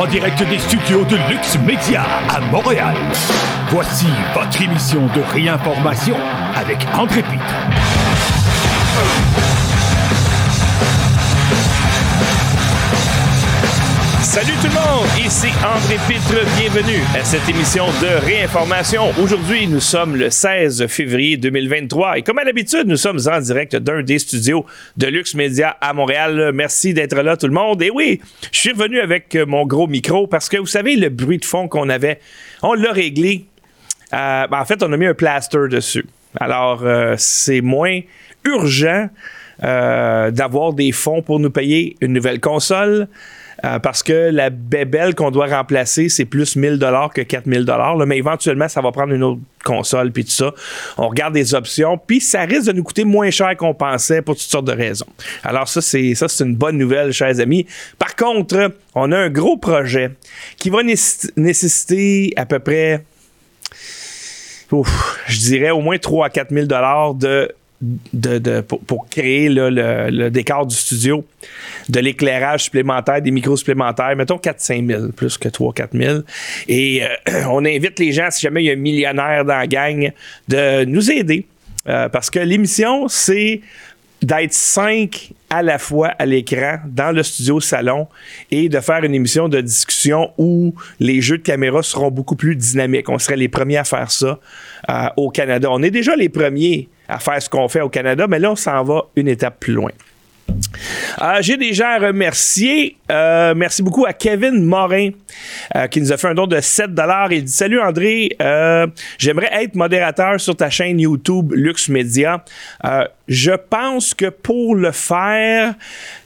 en direct des studios de Lux Media à Montréal. Voici votre émission de réinformation avec André Pitre. Salut tout le monde, ici André Pitre, bienvenue à cette émission de réinformation. Aujourd'hui, nous sommes le 16 février 2023 et comme à l'habitude, nous sommes en direct d'un des studios de Lux Media à Montréal. Merci d'être là tout le monde. Et oui, je suis revenu avec mon gros micro parce que vous savez, le bruit de fond qu'on avait, on l'a réglé. Euh, ben, en fait, on a mis un plaster dessus. Alors, euh, c'est moins urgent euh, d'avoir des fonds pour nous payer une nouvelle console. Euh, parce que la bébelle qu'on doit remplacer, c'est plus 1000 dollars que 4000 dollars. Mais éventuellement, ça va prendre une autre console puis tout ça. On regarde des options, puis ça risque de nous coûter moins cher qu'on pensait pour toutes sortes de raisons. Alors ça, c'est ça, c'est une bonne nouvelle, chers amis. Par contre, on a un gros projet qui va nécessiter à peu près je dirais au moins 3 à 4 000 de de, pour, créer le, décor du studio, de l'éclairage supplémentaire, des micros supplémentaires, mettons 4-5 000, plus que 3-4 000. Et euh, on invite les gens, si jamais il y a un millionnaire dans la gang, de nous aider. Euh, parce que l'émission, c'est d'être cinq à la fois à l'écran dans le studio salon et de faire une émission de discussion où les jeux de caméra seront beaucoup plus dynamiques. On serait les premiers à faire ça euh, au Canada. On est déjà les premiers à faire ce qu'on fait au Canada, mais là, on s'en va une étape plus loin. Euh, j'ai déjà remercié. Euh, merci beaucoup à Kevin Morin euh, qui nous a fait un don de 7 Il dit Salut André, j'aimerais être modérateur sur ta chaîne YouTube Lux Media. je pense que pour le faire,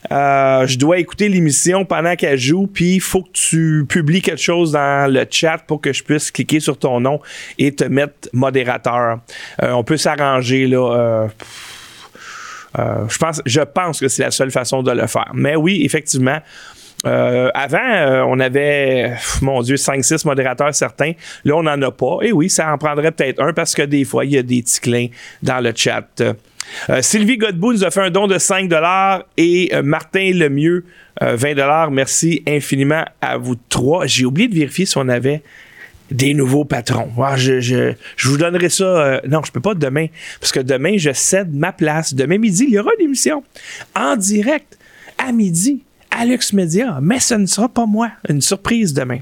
je dois écouter l'émission pendant qu'elle joue, puis il faut que tu publies quelque chose dans le chat pour que je puisse cliquer sur ton nom et te mettre modérateur. on peut s'arranger là euh, je, pense, je pense que c'est la seule façon de le faire. Mais oui, effectivement, euh, avant, euh, on avait, mon Dieu, 5-6 modérateurs certains. Là, on n'en a pas. Et oui, ça en prendrait peut-être un parce que des fois, il y a des ticlins dans le chat. Sylvie Godbout nous a fait un don de 5 et Martin Lemieux, 20 Merci infiniment à vous trois. J'ai oublié de vérifier si on avait des nouveaux patrons. Ah, je, je, vous donnerai ça. Euh, non, je peux pas demain. Parce que demain, je cède ma place. Demain midi, il y aura une émission en direct à midi à Lux Media. Mais ce ne sera pas moi. Une surprise demain.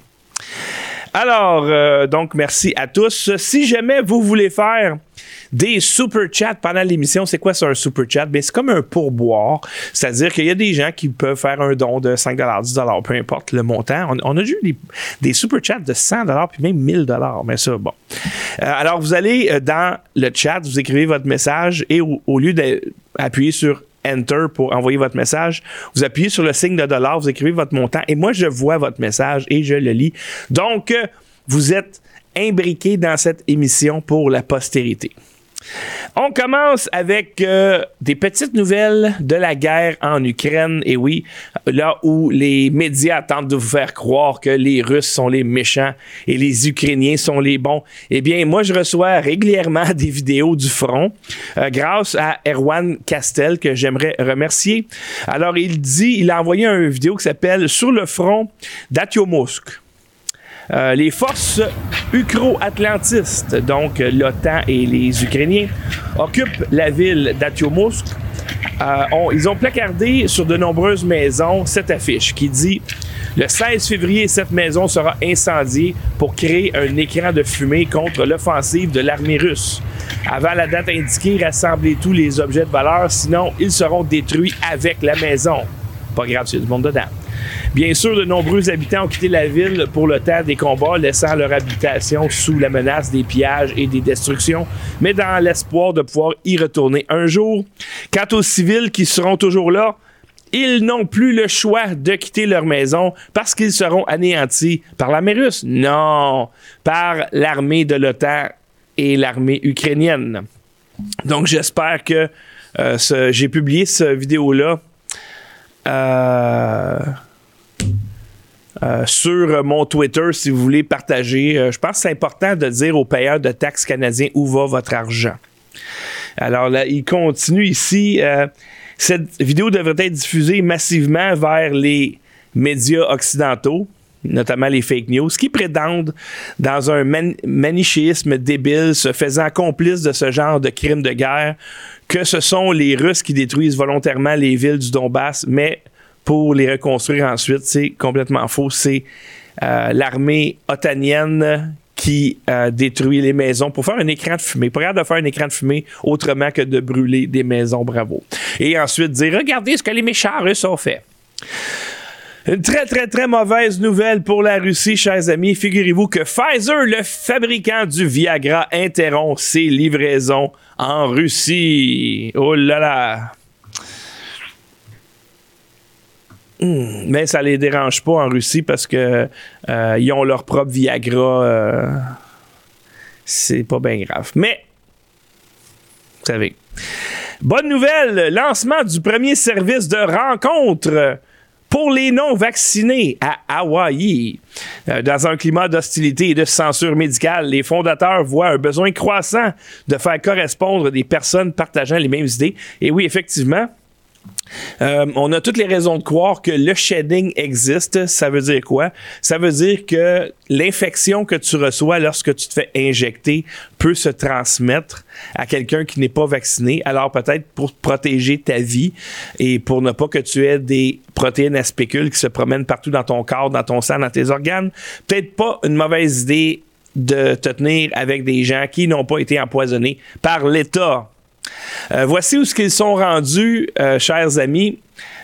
Alors, euh, donc, merci à tous. Si jamais vous voulez faire des super chats pendant l'émission. C'est quoi ça, un super chat? Ben, c'est comme un pourboire. C'est-à-dire qu'il y a des gens qui peuvent faire un don de 5 10 peu importe le montant. On, a vu des, super chats de 100 puis même 1000 Mais ça, bon. Euh, alors, vous allez euh, dans le chat, vous écrivez votre message et au, lieu d'appuyer sur Enter pour envoyer votre message. Vous appuyez sur le signe de dollar, vous écrivez votre montant et moi, je vois votre message et je le lis. Donc, euh, vous êtes imbriqué dans cette émission pour la postérité. On commence avec euh, des petites nouvelles de la guerre en Ukraine. Et oui, là où les médias tentent de vous faire croire que les Russes sont les méchants et les Ukrainiens sont les bons, eh bien, moi, je reçois régulièrement des vidéos du front euh, grâce à Erwan Castel que j'aimerais remercier. Alors, il dit, il a envoyé une vidéo qui s'appelle Sur le front d'Atiomosk. Euh, les forces ukro-atlantistes, donc l'OTAN et les Ukrainiens, occupent la ville d'Atiomusk. Euh, ils ont placardé sur de nombreuses maisons cette affiche qui dit le 16 février, cette maison sera incendiée pour créer un écran de fumée contre l'offensive de l'armée russe. Avant la date indiquée, rassemblez tous les objets de valeur, sinon ils seront détruits avec la maison. Pas grave, c'est du monde dedans. Bien sûr, de nombreux habitants ont quitté la ville pour le temps des combats, laissant leur habitation sous la menace des pillages et des destructions, mais dans l'espoir de pouvoir y retourner un jour. Quant aux civils qui seront toujours là, ils n'ont plus le choix de quitter leur maison parce qu'ils seront anéantis par l'armée russe. Non, par l'armée de l'OTAN et l'armée ukrainienne. Donc j'espère que euh, j'ai publié cette vidéo-là. Euh, euh, sur mon Twitter si vous voulez partager. Euh, je pense que c'est important de dire aux payeurs de taxes canadiens où va votre argent. Alors là, il continue ici. Euh, cette vidéo devrait être diffusée massivement vers les médias occidentaux. notamment les fake news, qui prétendent, dans un manichéisme débile, se faisant complice de ce genre de crimes de guerre, que ce sont les Russes qui détruisent volontairement les villes du Donbass, mais pour les reconstruire ensuite, c'est complètement faux. C'est euh, l'armée otanienne qui euh, détruit les maisons pour faire un écran de fumée. Pas de faire un écran de fumée autrement que de brûler des maisons, bravo. Et ensuite dire, regardez ce que les méchants russes ont fait. Une très, très, très mauvaise nouvelle pour la Russie, chers amis. Figurez-vous que Pfizer, le fabricant du Viagra, interrompt ses livraisons en Russie. Oh là là! Mais ça les dérange pas en Russie parce que euh, ils ont leur propre Viagra. Euh, c'est pas bien grave. Mais, vous savez. Bonne nouvelle, lancement du premier service de rencontre pour les non-vaccinés à Hawaï. Euh, dans un climat d'hostilité et de censure médicale, les fondateurs voient un besoin croissant de faire correspondre des personnes partageant les mêmes idées. Et oui, effectivement, euh, on a toutes les raisons de croire que le shedding existe. Ça veut dire quoi? Ça veut dire que l'infection que tu reçois lorsque tu te fais injecter peut se transmettre à quelqu'un qui n'est pas vacciné. Alors peut-être pour protéger ta vie et pour ne pas que tu aies des protéines à spécules qui se promènent partout dans ton corps, dans ton sang, dans tes organes, peut-être pas une mauvaise idée de te tenir avec des gens qui n'ont pas été empoisonnés par l'État. Euh, voici où ce qu'ils sont rendus, euh, chers amis,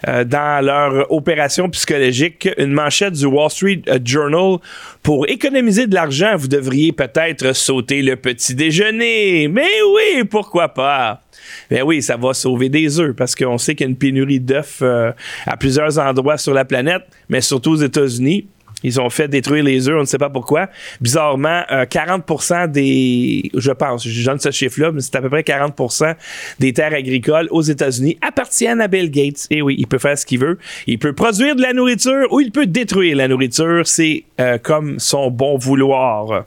euh, dans leur opération psychologique. Une manchette du Wall Street Journal. Pour économiser de l'argent, vous devriez peut-être sauter le petit déjeuner. Mais oui, pourquoi pas? Ben oui, ça va sauver des œufs parce qu'on sait qu'il y a une pénurie d'œufs à plusieurs endroits sur la planète, mais surtout aux États-Unis. Ils ont fait détruire les œufs, on ne sait pas pourquoi. Bizarrement, 40% euh, des, je pense, je donne ce chiffre-là, mais c'est à peu près 40% des terres agricoles aux États-Unis appartiennent à Bill Gates. Et oui, il peut faire ce qu'il veut. Il peut produire de la nourriture ou il peut détruire la nourriture. C'est euh, comme son bon vouloir.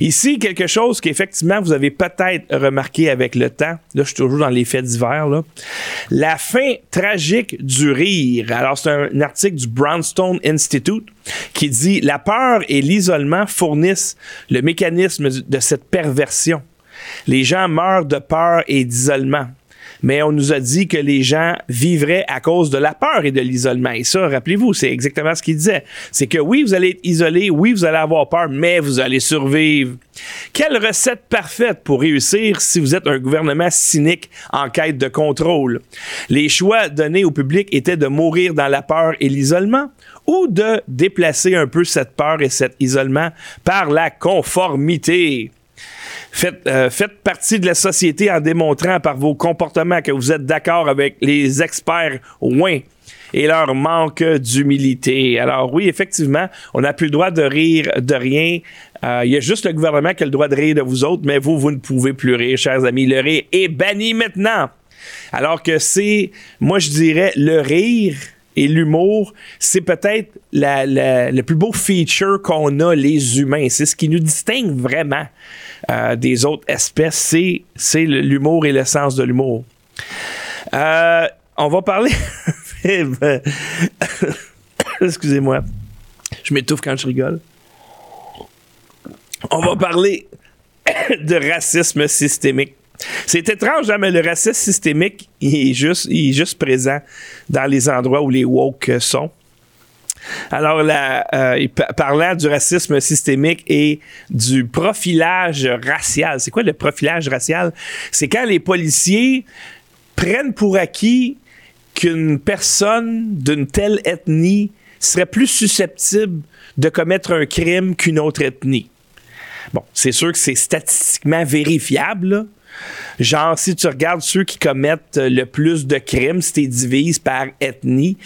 Ici, quelque chose qu'effectivement vous avez peut-être remarqué avec le temps. Là, je suis toujours dans les faits divers. La fin tragique du rire. Alors, c'est un, article du Brownstone Institute qui dit La peur et l'isolement fournissent le mécanisme de cette perversion. Les gens meurent de peur et d'isolement mais on nous a dit que les gens vivraient à cause de la peur et de l'isolement. Et ça, rappelez-vous, c'est exactement ce qu'il disait. C'est que oui, vous allez être isolé, oui, vous allez avoir peur, mais vous allez survivre. Quelle recette parfaite pour réussir si vous êtes un gouvernement cynique en quête de contrôle? Les choix donnés au public étaient de mourir dans la peur et l'isolement ou de déplacer un peu cette peur et cet isolement par la conformité? Euh, faites, partie de la société en démontrant par vos comportements que vous êtes d'accord avec les experts moins et leur manque d'humilité. Alors oui, effectivement, on n'a plus le droit de rire de rien. Euh, il y a juste le gouvernement qui a le droit de rire de vous autres, mais vous, vous ne pouvez plus rire, chers amis. Le rire est banni maintenant. Alors que c'est, moi je dirais, le rire et l'humour, c'est peut-être le plus beau feature qu'on a les humains. C'est ce qui nous distingue vraiment euh, des autres espèces. C'est, l'humour et le sens de l'humour. Euh, on va parler. Excusez-moi. Je m'étouffe quand je rigole. On va parler de racisme systémique. C'est étrange, hein, mais le racisme systémique, il est, juste, est juste présent dans les endroits où les woke sont. Alors, euh, parlant du racisme systémique et du profilage racial, c'est quoi le profilage racial? C'est quand les policiers prennent pour acquis qu'une personne d'une telle ethnie serait plus susceptible de commettre un crime qu'une autre ethnie. Bon, c'est sûr que c'est statistiquement vérifiable, Genre, si tu regardes ceux qui commettent le plus de crimes, si tu divises par ethnie,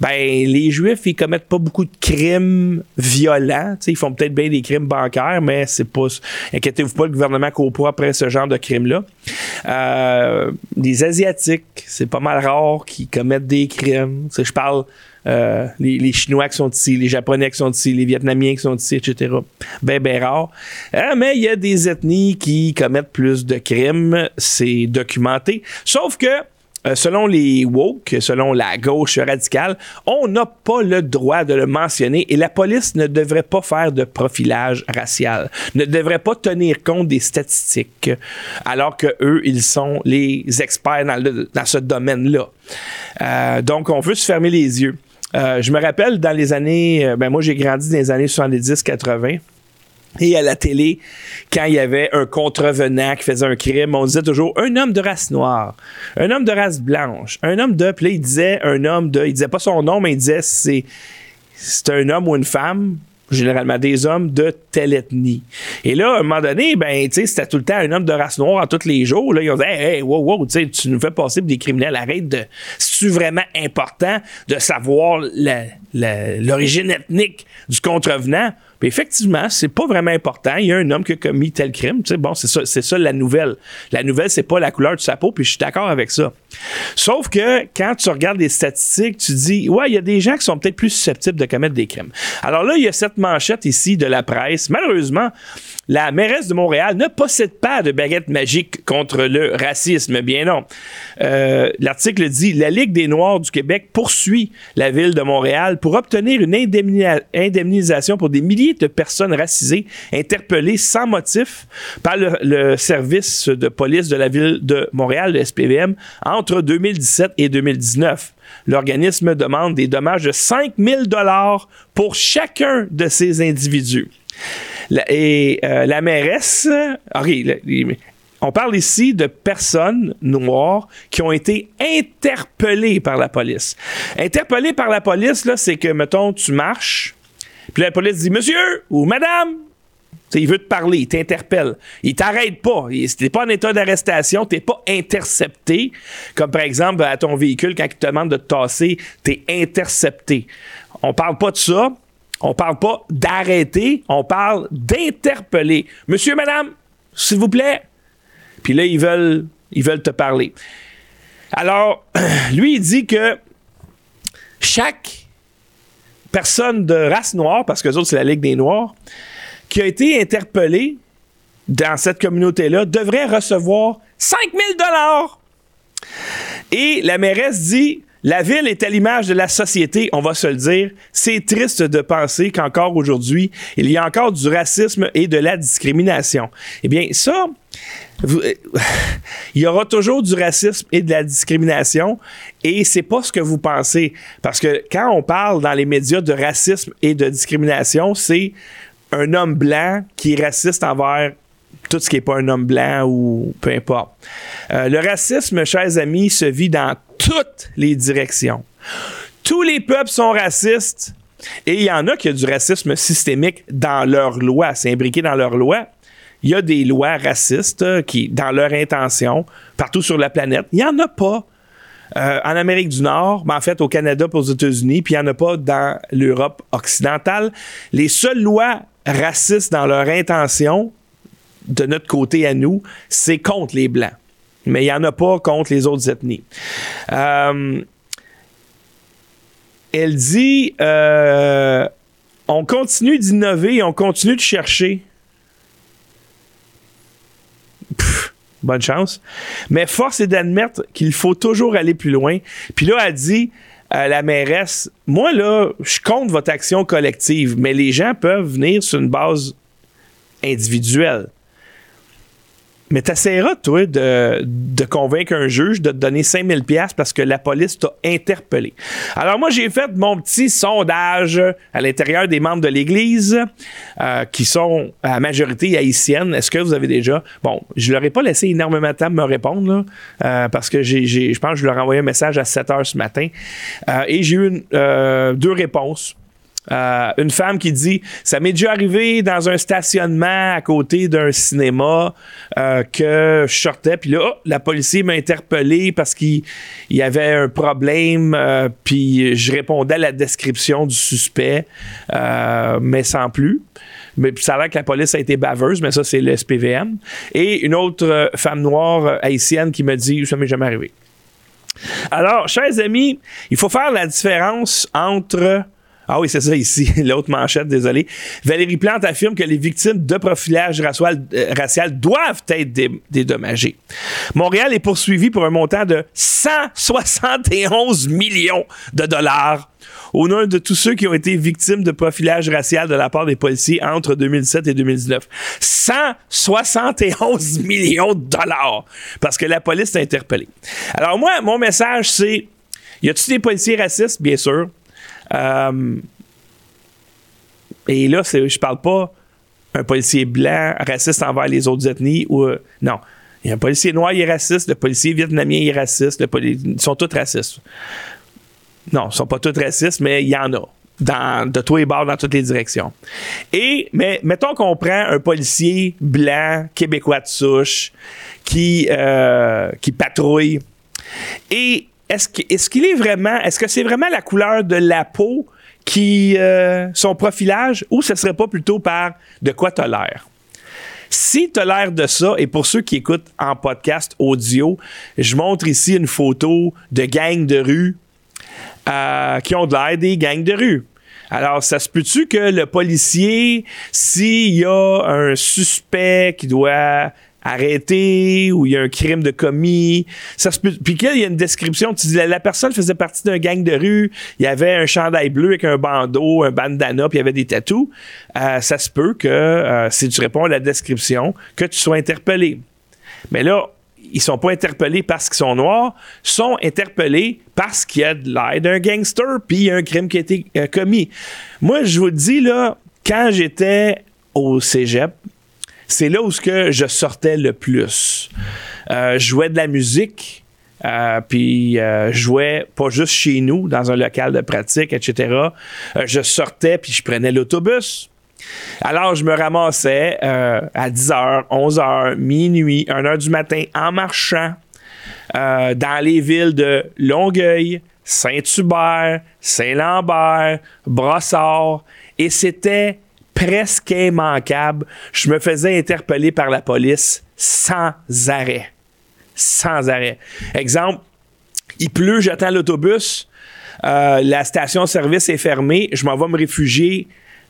ben, les Juifs, ils commettent pas beaucoup de crimes violents. ils font peut-être bien des crimes bancaires, mais c'est pas. Inquiétez-vous pas, le gouvernement court après ce genre de crimes-là. Euh, les Asiatiques, c'est pas mal rare qu'ils commettent des crimes. je parle euh, les, Chinois qui sont ici, les Japonais qui sont ici, les Vietnamiens qui sont ici, etc. Ben, ben rare. Euh, mais il y a des ethnies qui commettent plus de crimes, c'est documenté. Sauf que euh, selon les woke, selon la gauche radicale, on n'a pas le droit de le mentionner et la police ne devrait pas faire de profilage racial, ne devrait pas tenir compte des statistiques, alors que eux, ils sont les experts dans, ce domaine-là. Euh, donc, on veut se fermer les yeux. Euh, je me rappelle dans les années, ben moi j'ai grandi dans les années 70-80. Et à la télé, quand il y avait un contrevenant qui faisait un crime, on disait toujours un homme de race noire, un homme de race blanche, un homme de. Puis là, il disait un homme de. Il disait pas son nom, mais il disait c'est, c'est un homme ou une femme généralement des hommes de telle ethnie. Et là, à un moment donné, ben, c'était tout le temps un homme de race noire à tous les jours. Là, ils ont dit, hey, wow, wow, tu nous fais passer pour des criminels. Arrête de. C'est vraiment important de savoir l'origine ethnique du contrevenant? Puis effectivement, c'est pas vraiment important. Il y a un homme qui a commis tel crime. Tu sais, bon, c'est ça, c'est ça la nouvelle. La nouvelle, c'est pas la couleur de sa peau, puis je suis d'accord avec ça. Sauf que quand tu regardes les statistiques, tu dis, ouais, il y a des gens qui sont peut-être plus susceptibles de commettre des crimes. Alors là, il y a cette manchette ici de la presse. Malheureusement, la mairesse de Montréal ne possède pas de baguette magique contre le racisme. Bien non. Euh, l'article dit La Ligue des Noirs du Québec poursuit la ville de Montréal pour obtenir une indemnisation pour des milliers de personnes racisées interpellées sans motif par le, service de police de la ville de Montréal, le SPVM, entre 2017 et 2019. L'organisme demande des dommages de 5 000 pour chacun de ces individus et euh, la mairesse, on parle ici de personnes noires qui ont été interpellées par la police. Interpellées par la police, c'est que, mettons, tu marches, puis la police dit Monsieur ou Madame, il veut te parler, il t'interpelle. Il t'arrête pas. T'es pas en état d'arrestation, t'es pas intercepté. Comme par exemple, à ton véhicule, quand il te demande de te tasser, t'es intercepté. On parle pas de ça. On parle pas d'arrêter, on parle d'interpeller. Monsieur, madame, s'il vous plaît. Puis là, ils veulent, ils veulent te parler. Alors, lui, il dit que chaque personne de race noire, parce que autres, c'est la Ligue des Noirs, qui a été interpellée dans cette communauté-là, devrait recevoir 5000 dollars. Et la mairesse dit la ville est à l'image de la société, on va se le dire. C'est triste de penser qu'encore aujourd'hui, il y a encore du racisme et de la discrimination. Eh bien, ça, il y aura toujours du racisme et de la discrimination et c'est pas ce que vous pensez parce que quand on parle dans les médias de racisme et de discrimination, c'est un homme blanc qui est raciste envers tout ce qui n'est pas un homme blanc ou peu importe. Euh, le racisme, chers amis, se vit dans toutes les directions. Tous les peuples sont racistes et il y en a qui ont du racisme systémique dans leurs lois, c'est imbriqué dans leurs lois. Il y a des lois racistes euh, qui, dans leur intention, partout sur la planète. Il n'y en a pas euh, en Amérique du Nord, mais en fait au Canada, aux États-Unis, puis il n'y en a pas dans l'Europe occidentale. Les seules lois racistes dans leur intention, de notre côté à nous, c'est contre les Blancs. Mais il n'y en a pas contre les autres ethnies. Euh, elle dit euh, on continue d'innover, on continue de chercher. bonne chance. Mais force est d'admettre qu'il faut toujours aller plus loin. Puis là, elle dit à la mairesse Moi, là, je compte votre action collective, mais les gens peuvent venir sur une base individuelle. Mais t'essaieras, toi, de, de, convaincre un juge de te donner 5000 pièces parce que la police t'a interpellé. Alors moi, j'ai fait mon petit sondage à l'intérieur des membres de l'Église euh, qui sont à majorité haïtienne. Est-ce que vous avez déjà... Bon, je leur ai pas laissé énormément de temps me répondre là, euh, parce que j'ai, je pense que je leur ai envoyé un message à 7 heures ce matin. Euh, et j'ai eu deux réponses. Euh, une femme qui dit Ça m'est déjà arrivé dans un stationnement à côté d'un cinéma euh, que je sortais, puis là, oh, la policier m'a interpellé parce qu'il y avait un problème, euh, puis je répondais à la description du suspect, mais sans plus. Mais ça a l'air que la police a été baveuse, mais ça, c'est le SPVM. Et une autre femme noire haïtienne qui me dit Ça m'est jamais arrivé. Alors, chers amis, il faut faire la différence entre Ah oui, c'est ça ici, l'autre manchette, désolé. Valérie Plante affirme que les victimes de profilage racial, euh, doivent être dédommagées. Montréal est poursuivi pour un montant de 171 millions de dollars au nom de tous ceux qui ont été victimes de profilage racial de la part des policiers entre 2007 et 2019. 171 millions de dollars parce que la police a interpellé. Alors moi, mon message, c'est, y a-t-il des policiers racistes? Bien sûr. Euh, et là, je parle pas un policier blanc raciste envers les autres ethnies ou euh, non. Il y a un policier noir, est raciste. Le policier vietnamien, est raciste. Ils sont tous racistes. Non, ils ne sont pas tous racistes, mais il y en a. Dans, de tous les bords, dans toutes les directions. Et, mais mettons qu'on prend un policier blanc, québécois de souche, qui, euh, qui patrouille. Et est-ce qu'il est, vraiment, est-ce que c'est vraiment la couleur de la peau qui, euh, son profilage, ou ce serait pas plutôt par de quoi tu as l'air? Si tu as l'air de ça, et pour ceux qui écoutent en podcast audio, je montre ici une photo de gang de rue euh, qui ont de l'air des gangs de rue. Alors, ça se peut-tu que le policier, s'il y a un suspect qui doit arrêter ou il y a un crime de commis, puis qu'il y a une description, tu dis la, personne faisait partie d'un gang de rue, il y avait un chandail bleu avec un bandeau, un bandana, puis il y avait des tatous, euh, ça se peut que euh, si tu réponds à la description, que tu sois interpellé. Mais là, ils sont pas interpellés parce qu'ils sont noirs, sont interpellés parce qu'il y a de l'air d'un gangster, puis il y a un crime qui a été euh, commis. Moi, je vous dis, là, quand j'étais au cégep, c'est là où que je sortais le plus. Euh, je jouais de la musique, euh, puis je jouais pas juste chez nous, dans un local de pratique, etc. je sortais, puis je prenais l'autobus. Alors, je me ramassais euh, à 10h, 11h, minuit, 1h du matin en marchant euh, dans les villes de Longueuil, Saint-Hubert, Saint-Lambert, Brossard, et c'était presque immanquable. Je me faisais interpeller par la police sans arrêt. Sans arrêt. Exemple, il pleut, j'attends l'autobus, euh, la station-service est fermée, je m'en vais me réfugier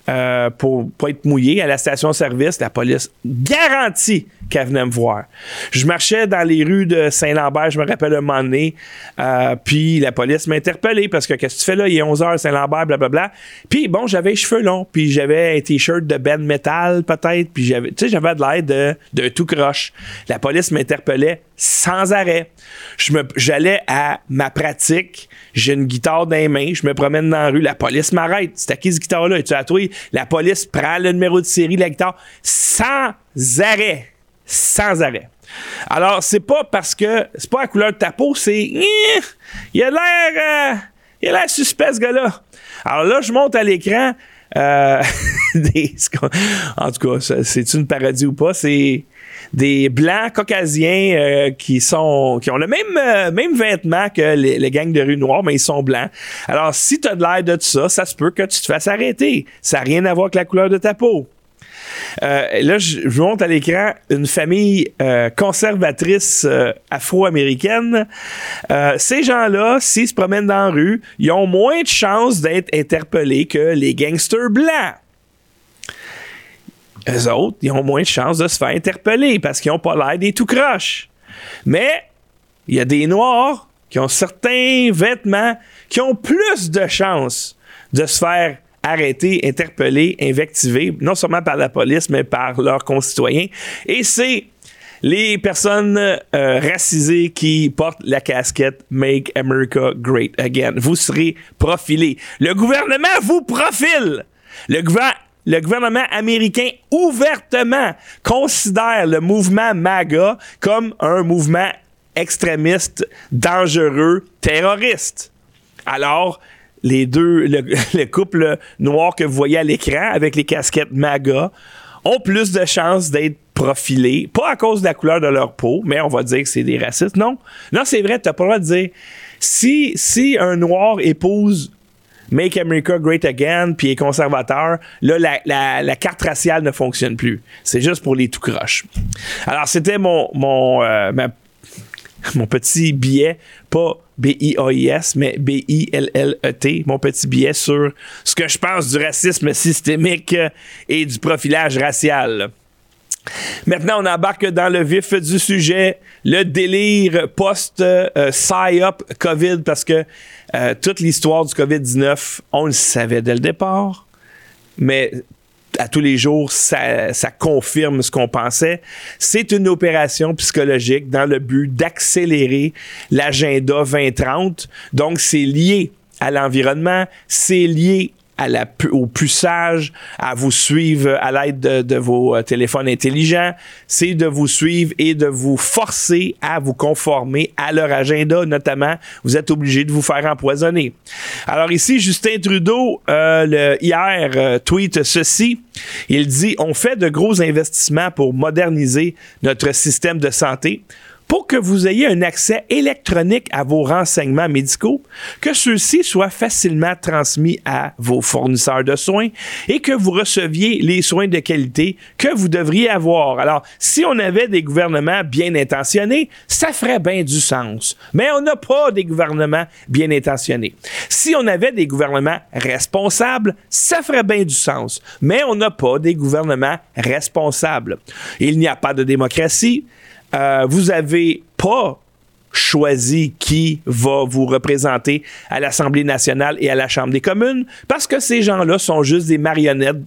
euh, pour pas être mouillé à la station-service, la police garantit qu'elle venait me voir. Je marchais dans les rues de Saint-Lambert, je me rappelle un moment donné, euh, puis la police m'a interpellé parce que qu'est-ce que tu fais là, il est 11h, Saint-Lambert, blablabla. Puis bon, j'avais les cheveux longs, puis j'avais un t-shirt de Ben Metal peut-être, puis j'avais, tu sais, j'avais de l'air de, de tout croche. La police m'interpellait sans arrêt. Je me, j'allais à ma pratique, j'ai une guitare dans les mains, je me promène dans la rue, la police m'arrête. C'est à qui cette guitare-là? tu as toi? La police prend le numéro de série la guitare sans arrêt. Sans arrêt. Alors, c'est pas parce que c'est pas la couleur de ta peau, c'est. Il a l'air. Euh, il a l'air suspect, ce gars-là. Alors là, je monte à l'écran. Euh, en tout cas, c'est une parodie ou pas? C'est des blancs caucasiens euh, qui sont qui ont le même euh, même vêtement que les, gangs de rue noire, mais ils sont blancs. Alors, si tu as de l'air de ça, ça se peut que tu te fasses arrêter. Ça n'a rien à voir avec la couleur de ta peau. Euh, là, je, vous montre à l'écran une famille conservatrice afro-américaine. ces gens-là, s'ils se promènent dans la rue, ils ont moins de chances d'être interpellés que les gangsters blancs eux autres, ils ont moins de chances de se faire interpeller parce qu'ils n'ont pas l'air des tout croches. Mais il y a des Noirs qui ont certains vêtements qui ont plus de chances de se faire arrêter, interpeller, invectiver, non seulement par la police, mais par leurs concitoyens. Et c'est les personnes euh, racisées qui portent la casquette Make America Great Again. Vous serez profilés. Le gouvernement vous profile. Le gouvernement le gouvernement américain ouvertement considère le mouvement MAGA comme un mouvement extrémiste, dangereux, terroriste. Alors, les deux, le, couple noir que vous voyez à l'écran avec les casquettes MAGA ont plus de chances d'être profilés, pas à cause de la couleur de leur peau, mais on va dire que c'est des racistes. Non, non, c'est vrai, tu n'as pas le droit de dire si, si un noir épouse Make America Great Again, puis est conservateur, là, la, carte raciale ne fonctionne plus. C'est juste pour les tout croches. Alors, c'était mon, euh, petit billet, pas B-I-A-I-S, mais B-I-L-L-E-T, mon petit billet sur ce que je pense du racisme systémique et du profilage racial. Maintenant, on embarque dans le vif du sujet, le délire post-PSYOP COVID, parce que euh, toute l'histoire du COVID-19, on le savait dès le départ, mais à tous les jours, ça, ça confirme ce qu'on pensait. C'est une opération psychologique dans le but d'accélérer l'agenda 2030. Donc, c'est lié à l'environnement, c'est lié à la, au puçage, à vous suivre à l'aide de, vos euh, téléphones intelligents, c'est de vous suivre et de vous forcer à vous conformer à leur agenda, notamment, vous êtes obligé de vous faire empoisonner. Alors ici, Justin Trudeau, euh, le, hier, euh, tweet ceci. Il dit, on fait de gros investissements pour moderniser notre système de santé pour que vous ayez un accès électronique à vos renseignements médicaux, que ceux-ci soient facilement transmis à vos fournisseurs de soins et que vous receviez les soins de qualité que vous devriez avoir. Alors, si on avait des gouvernements bien intentionnés, ça ferait bien du sens. Mais on n'a pas des gouvernements bien intentionnés. Si on avait des gouvernements responsables, ça ferait bien du sens. Mais on n'a pas des gouvernements responsables. Il n'y a pas de démocratie, euh, vous avez pas choisi qui va vous représenter à l'Assemblée nationale et à la Chambre des communes parce que ces gens-là sont juste des marionnettes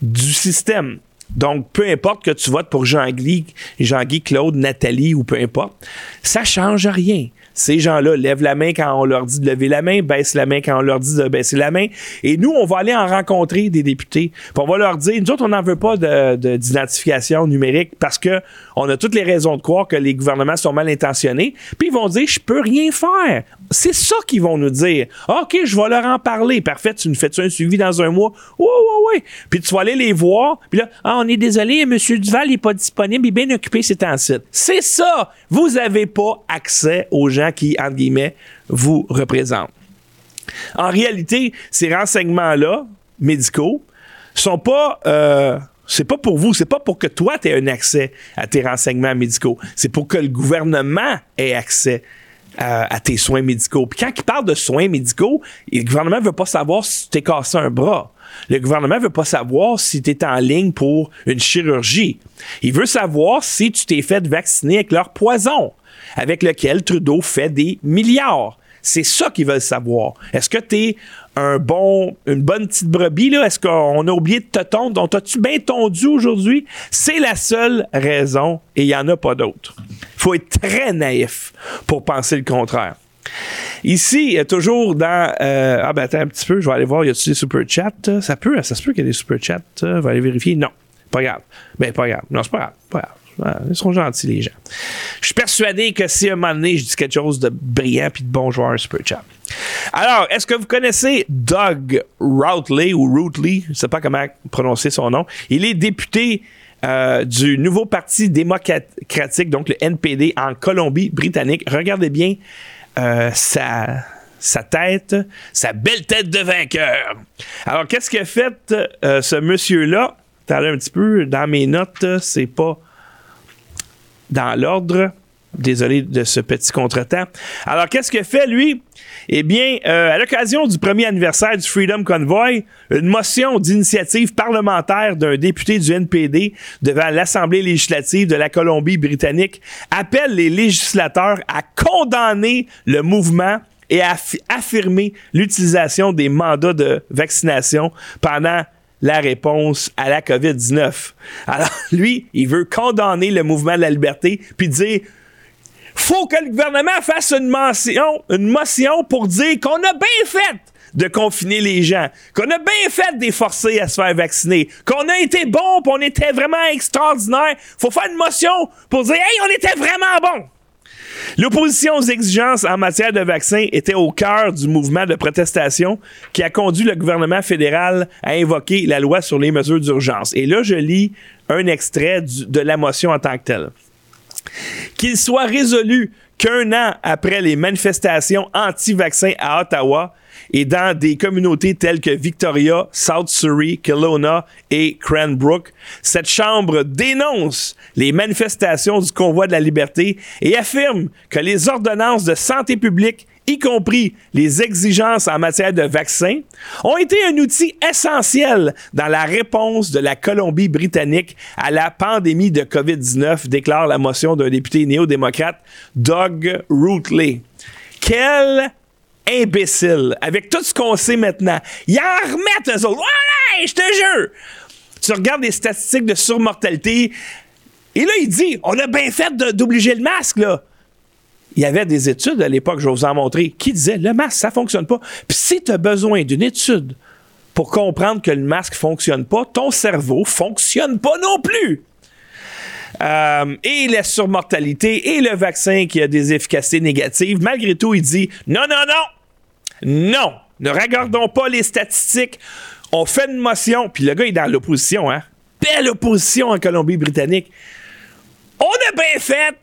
du système. Donc, peu importe que tu votes pour Jean-Guy, Jean-Guy, Claude, Nathalie ou peu importe, ça change rien. Ces gens-là lèvent la main quand on leur dit de lever la main, baissent la main quand on leur dit de baisser la main. Et nous, on va aller en rencontrer des députés. Puis on va leur dire, nous autres, on n'en veut pas d'identification de, numérique parce que on a toutes les raisons de croire que les gouvernements sont mal intentionnés. Puis ils vont dire, je peux rien faire. C'est ça qu'ils vont nous dire. OK, je vais leur en parler. Parfait, tu nous fais-tu un suivi dans un mois? Oui, oui, oui. Puis tu vas aller les voir. Puis là, ah, on est désolé, M. Duval n'est pas disponible, il est bien occupé, c'est en site. C'est ça. Vous n'avez pas accès aux gens qui, entre guillemets, vous représentent. En réalité, ces renseignements-là, médicaux, sont pas. Euh, c'est pas pour vous, c'est pas pour que toi tu aies un accès à tes renseignements médicaux. C'est pour que le gouvernement ait accès à, tes soins médicaux. Puis quand il parle de soins médicaux, le gouvernement veut pas savoir si tu t'es cassé un bras. Le gouvernement veut pas savoir si tu es en ligne pour une chirurgie. Il veut savoir si tu t'es fait vacciner avec leur poison avec lequel Trudeau fait des milliards. C'est ça qu'ils veulent savoir. Est-ce que tu es un bon, une bonne petite brebis, là? Est-ce qu'on a oublié de te tondre? Donc, as-tu bien tondu aujourd'hui? C'est la seule raison et il n'y en a pas d'autre. Il faut être très naïf pour penser le contraire. Ici, toujours dans. Euh, ah, ben attends un petit peu, je vais aller voir, y a-t-il des super chats? Ça peut, ça se peut qu'il y ait des super chats. Je vais aller vérifier. Non, pas grave. Ben, pas grave. Non, c'est pas grave. Pas grave ils sont gentils, les gens. Je suis persuadé que si à un moment donné, je dis quelque chose de brillant puis de bon joueur, super chat. Alors, est-ce que vous connaissez Doug Routley ou Routley? Je ne sais pas comment prononcer son nom. Il est député euh, du nouveau Parti démocratique, donc le NPD, en Colombie-Britannique. Regardez bien euh, sa, sa tête, sa belle tête de vainqueur. Alors, qu'est-ce qu'a fait euh, ce monsieur-là? Attendez un petit peu, dans mes notes, c'est pas dans l'ordre. Désolé de ce petit contretemps. Alors, qu'est-ce que fait, lui? Eh bien, euh, à l'occasion du premier anniversaire du Freedom Convoy, une motion d'initiative parlementaire d'un député du NPD devant l'Assemblée législative de la Colombie-Britannique appelle les législateurs à condamner le mouvement et à affirmer l'utilisation des mandats de vaccination pendant la réponse à la COVID-19. Alors, lui, il veut condamner le mouvement de la liberté, puis dire faut que le gouvernement fasse une motion, pour dire qu'on a bien fait de confiner les gens, qu'on a bien fait de forcer à se faire vacciner, qu'on a été bon, on était vraiment extraordinaire. Faut faire une motion pour dire hey, on était vraiment bon. L'opposition aux exigences en matière de vaccins était au cœur du mouvement de protestation qui a conduit le gouvernement fédéral à invoquer la loi sur les mesures d'urgence. Et là, je lis un extrait de la motion en tant que telle. Qu'il soit résolu qu'un an après les manifestations anti-vaccins à Ottawa et dans des communautés telles que Victoria, South Surrey, Kelowna et Cranbrook, cette chambre dénonce les manifestations du convoi de la liberté et affirme que les ordonnances de santé publique y compris les exigences en matière de vaccins, ont été un outil essentiel dans la réponse de la Colombie-Britannique à la pandémie de COVID-19, déclare la motion d'un député néo-démocrate, Doug Rootley. Quel imbécile, avec tout ce qu'on sait maintenant. Ils en remettent eux autres. Ouais, je te jure. Tu regardes les statistiques de surmortalité, et là, il dit, on a bien fait d'obliger le masque, là il y avait des études à l'époque, je vais vous en montrer, qui disaient le masque, ça fonctionne pas. Puis si tu as besoin d'une étude pour comprendre que le masque fonctionne pas, ton cerveau fonctionne pas non plus. Euh, et la surmortalité et le vaccin qui a des efficacités négatives, malgré tout, il dit non, non, non, non, ne regardons pas les statistiques. On fait une motion, puis le gars est dans l'opposition, hein? Belle opposition en Colombie-Britannique. On a bien fait,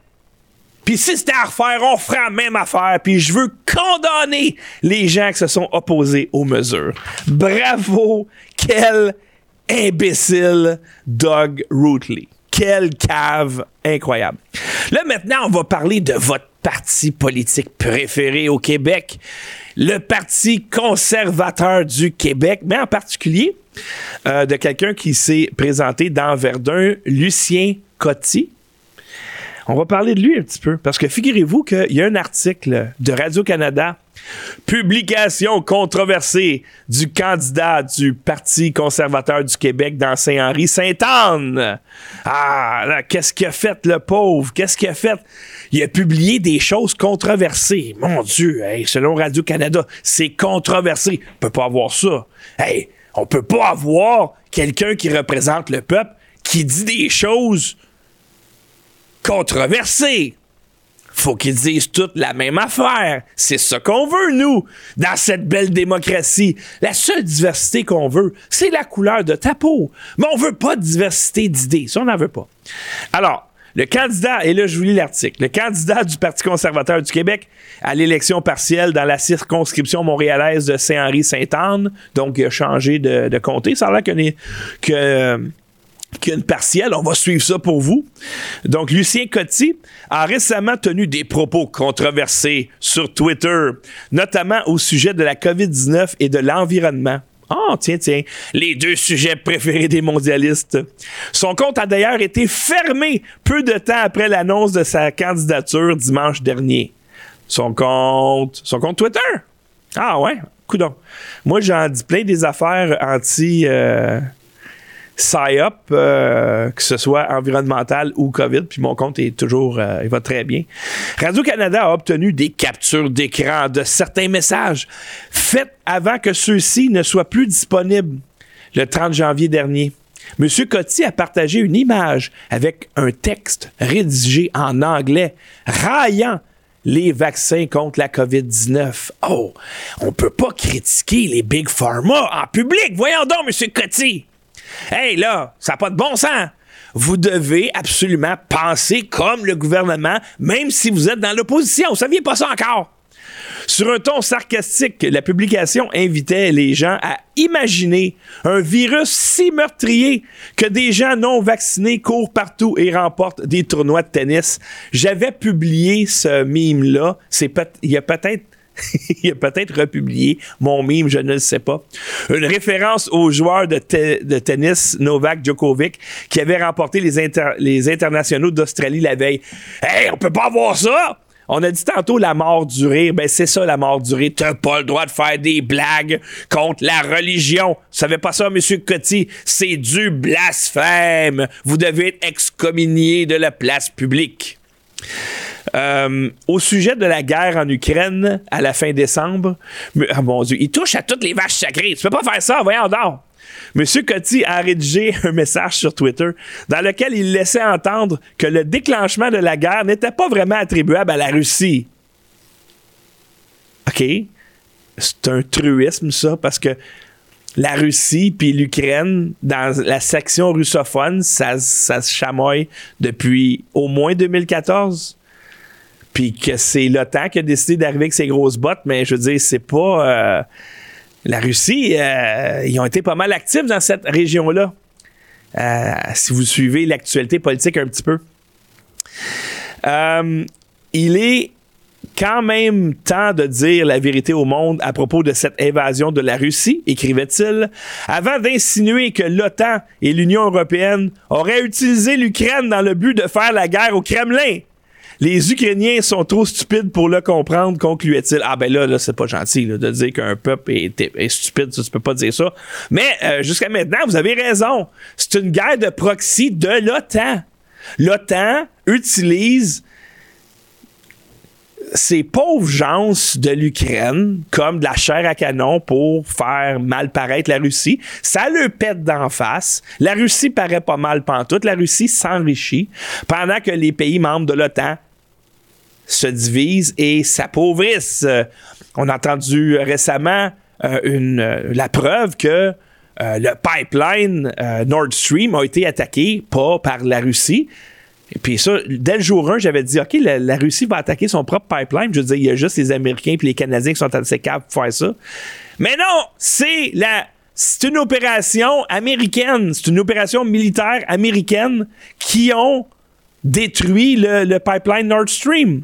puis si c'était à refaire, on fera même affaire. Puis je veux condamner les gens qui se sont opposés aux mesures. Bravo! Quel imbécile Doug Rootley. Quelle cave incroyable. Là, maintenant, on va parler de votre parti politique préféré au Québec, le Parti conservateur du Québec, mais en particulier euh, de quelqu'un qui s'est présenté dans Verdun, Lucien Coty. On va parler de lui un petit peu, parce que figurez-vous qu'il y a un article de Radio-Canada, publication controversée du candidat du Parti conservateur du Québec dans Saint-Henri, Sainte-Anne. Ah, qu'est-ce qu'il a fait, le pauvre? Qu'est-ce qu'il a fait? Il a publié des choses controversées. Mon Dieu, selon Radio-Canada, c'est controversé. On peut pas avoir ça. Hey, on peut pas avoir quelqu'un qui représente le peuple qui dit des choses controversé. Faut qu'ils disent toute la même affaire. C'est ça qu'on veut, nous, dans cette belle démocratie. La seule diversité qu'on veut, c'est la couleur de ta peau. Mais on veut pas de diversité d'idées. Ça, on n'en veut pas. Alors, le candidat, et là je vous lis l'article, le candidat du Parti conservateur du Québec à l'élection partielle dans la circonscription montréalaise de Saint-Henri-Sainte-Anne, donc il a changé de, comté, ça a l'air que, que qu'il y a une partielle. On va suivre ça pour vous. Donc, Lucien Coty a récemment tenu des propos controversés sur Twitter, notamment au sujet de la COVID-19 et de l'environnement. Ah, tiens, tiens, les deux sujets préférés des mondialistes. Son compte a d'ailleurs été fermé peu de temps après l'annonce de sa candidature dimanche dernier. Son compte, son compte Twitter. Ah ouais, coudon. Moi, j'en dis plein des affaires anti... Euh, PSYOP, euh, que ce soit environnemental ou COVID, puis mon compte est toujours, euh, il va très bien. Radio-Canada a obtenu des captures d'écran de certains messages faits avant que ceux-ci ne soient plus disponibles le 30 janvier dernier. M. Coty a partagé une image avec un texte rédigé en anglais raillant les vaccins contre la COVID-19. Oh, on peut pas critiquer les Big Pharma en public. Voyons donc, M. Coty. Hey, là, ça n'a pas de bon sens. Vous devez absolument penser comme le gouvernement, même si vous êtes dans l'opposition. Vous saviez pas ça encore. Sur un ton sarcastique, la publication invitait les gens à imaginer un virus si meurtrier que des gens non vaccinés courent partout et remportent des tournois de tennis. J'avais publié ce mime-là. Il y a peut-être il a peut-être republié mon mime, je ne le sais pas. Une référence au joueur de, tennis Novak Djokovic qui avait remporté les, internationaux d'Australie la veille. Hey, on peut pas avoir ça! On a dit tantôt la mort du rire. Ben, c'est ça, la mort du rire. T'as pas le droit de faire des blagues contre la religion. Vous savez pas ça, Monsieur Coty? C'est du blasphème. Vous devez être excommunié de la place publique. Euh, au sujet de la guerre en Ukraine à la fin décembre, ah mon Dieu, il touche à toutes les vaches sacrées. Tu peux pas faire ça, voyons donc. Monsieur Coty a rédigé un message sur Twitter dans lequel il laissait entendre que le déclenchement de la guerre n'était pas vraiment attribuable à la Russie. OK? C'est un truisme, ça, parce que la Russie puis l'Ukraine, dans la section russophone, ça, ça se chamoille depuis au moins 2014. Puis que c'est l'OTAN qui a décidé d'arriver avec ses grosses bottes, mais je veux dire, c'est pas. Euh, la Russie, euh, ils ont été pas mal actifs dans cette région-là. Euh, si vous suivez l'actualité politique un petit peu. il est quand même temps de dire la vérité au monde à propos de cette invasion de la Russie, écrivait-il, avant d'insinuer que l'OTAN et l'Union européenne auraient utilisé l'Ukraine dans le but de faire la guerre au Kremlin. Les Ukrainiens sont trop stupides pour le comprendre, concluait-il. Ah ben là, là c'est pas gentil de dire qu'un peuple est, stupide, ça, tu peux pas dire ça. Mais euh, jusqu'à maintenant, vous avez raison. C'est une guerre de proxy de l'OTAN. L'OTAN utilise ces pauvres gens de l'Ukraine comme de la chair à canon pour faire mal paraître la Russie. Ça le pète d'en face. La Russie paraît pas mal pantoute. La Russie s'enrichit pendant que les pays membres de l'OTAN se divisent et s'appauvrissent. On a entendu récemment euh, euh, la preuve que euh, le pipeline Nord Stream a été attaqué pas par la Russie, et puis ça, dès le jour 1, j'avais dit, OK, la, Russie va attaquer son propre pipeline. Je veux dire, il y a juste les Américains et les Canadiens qui sont assez capables pour faire ça. Mais non, c'est la... C'est une opération américaine, c'est une opération militaire américaine qui ont détruit le, pipeline Nord Stream.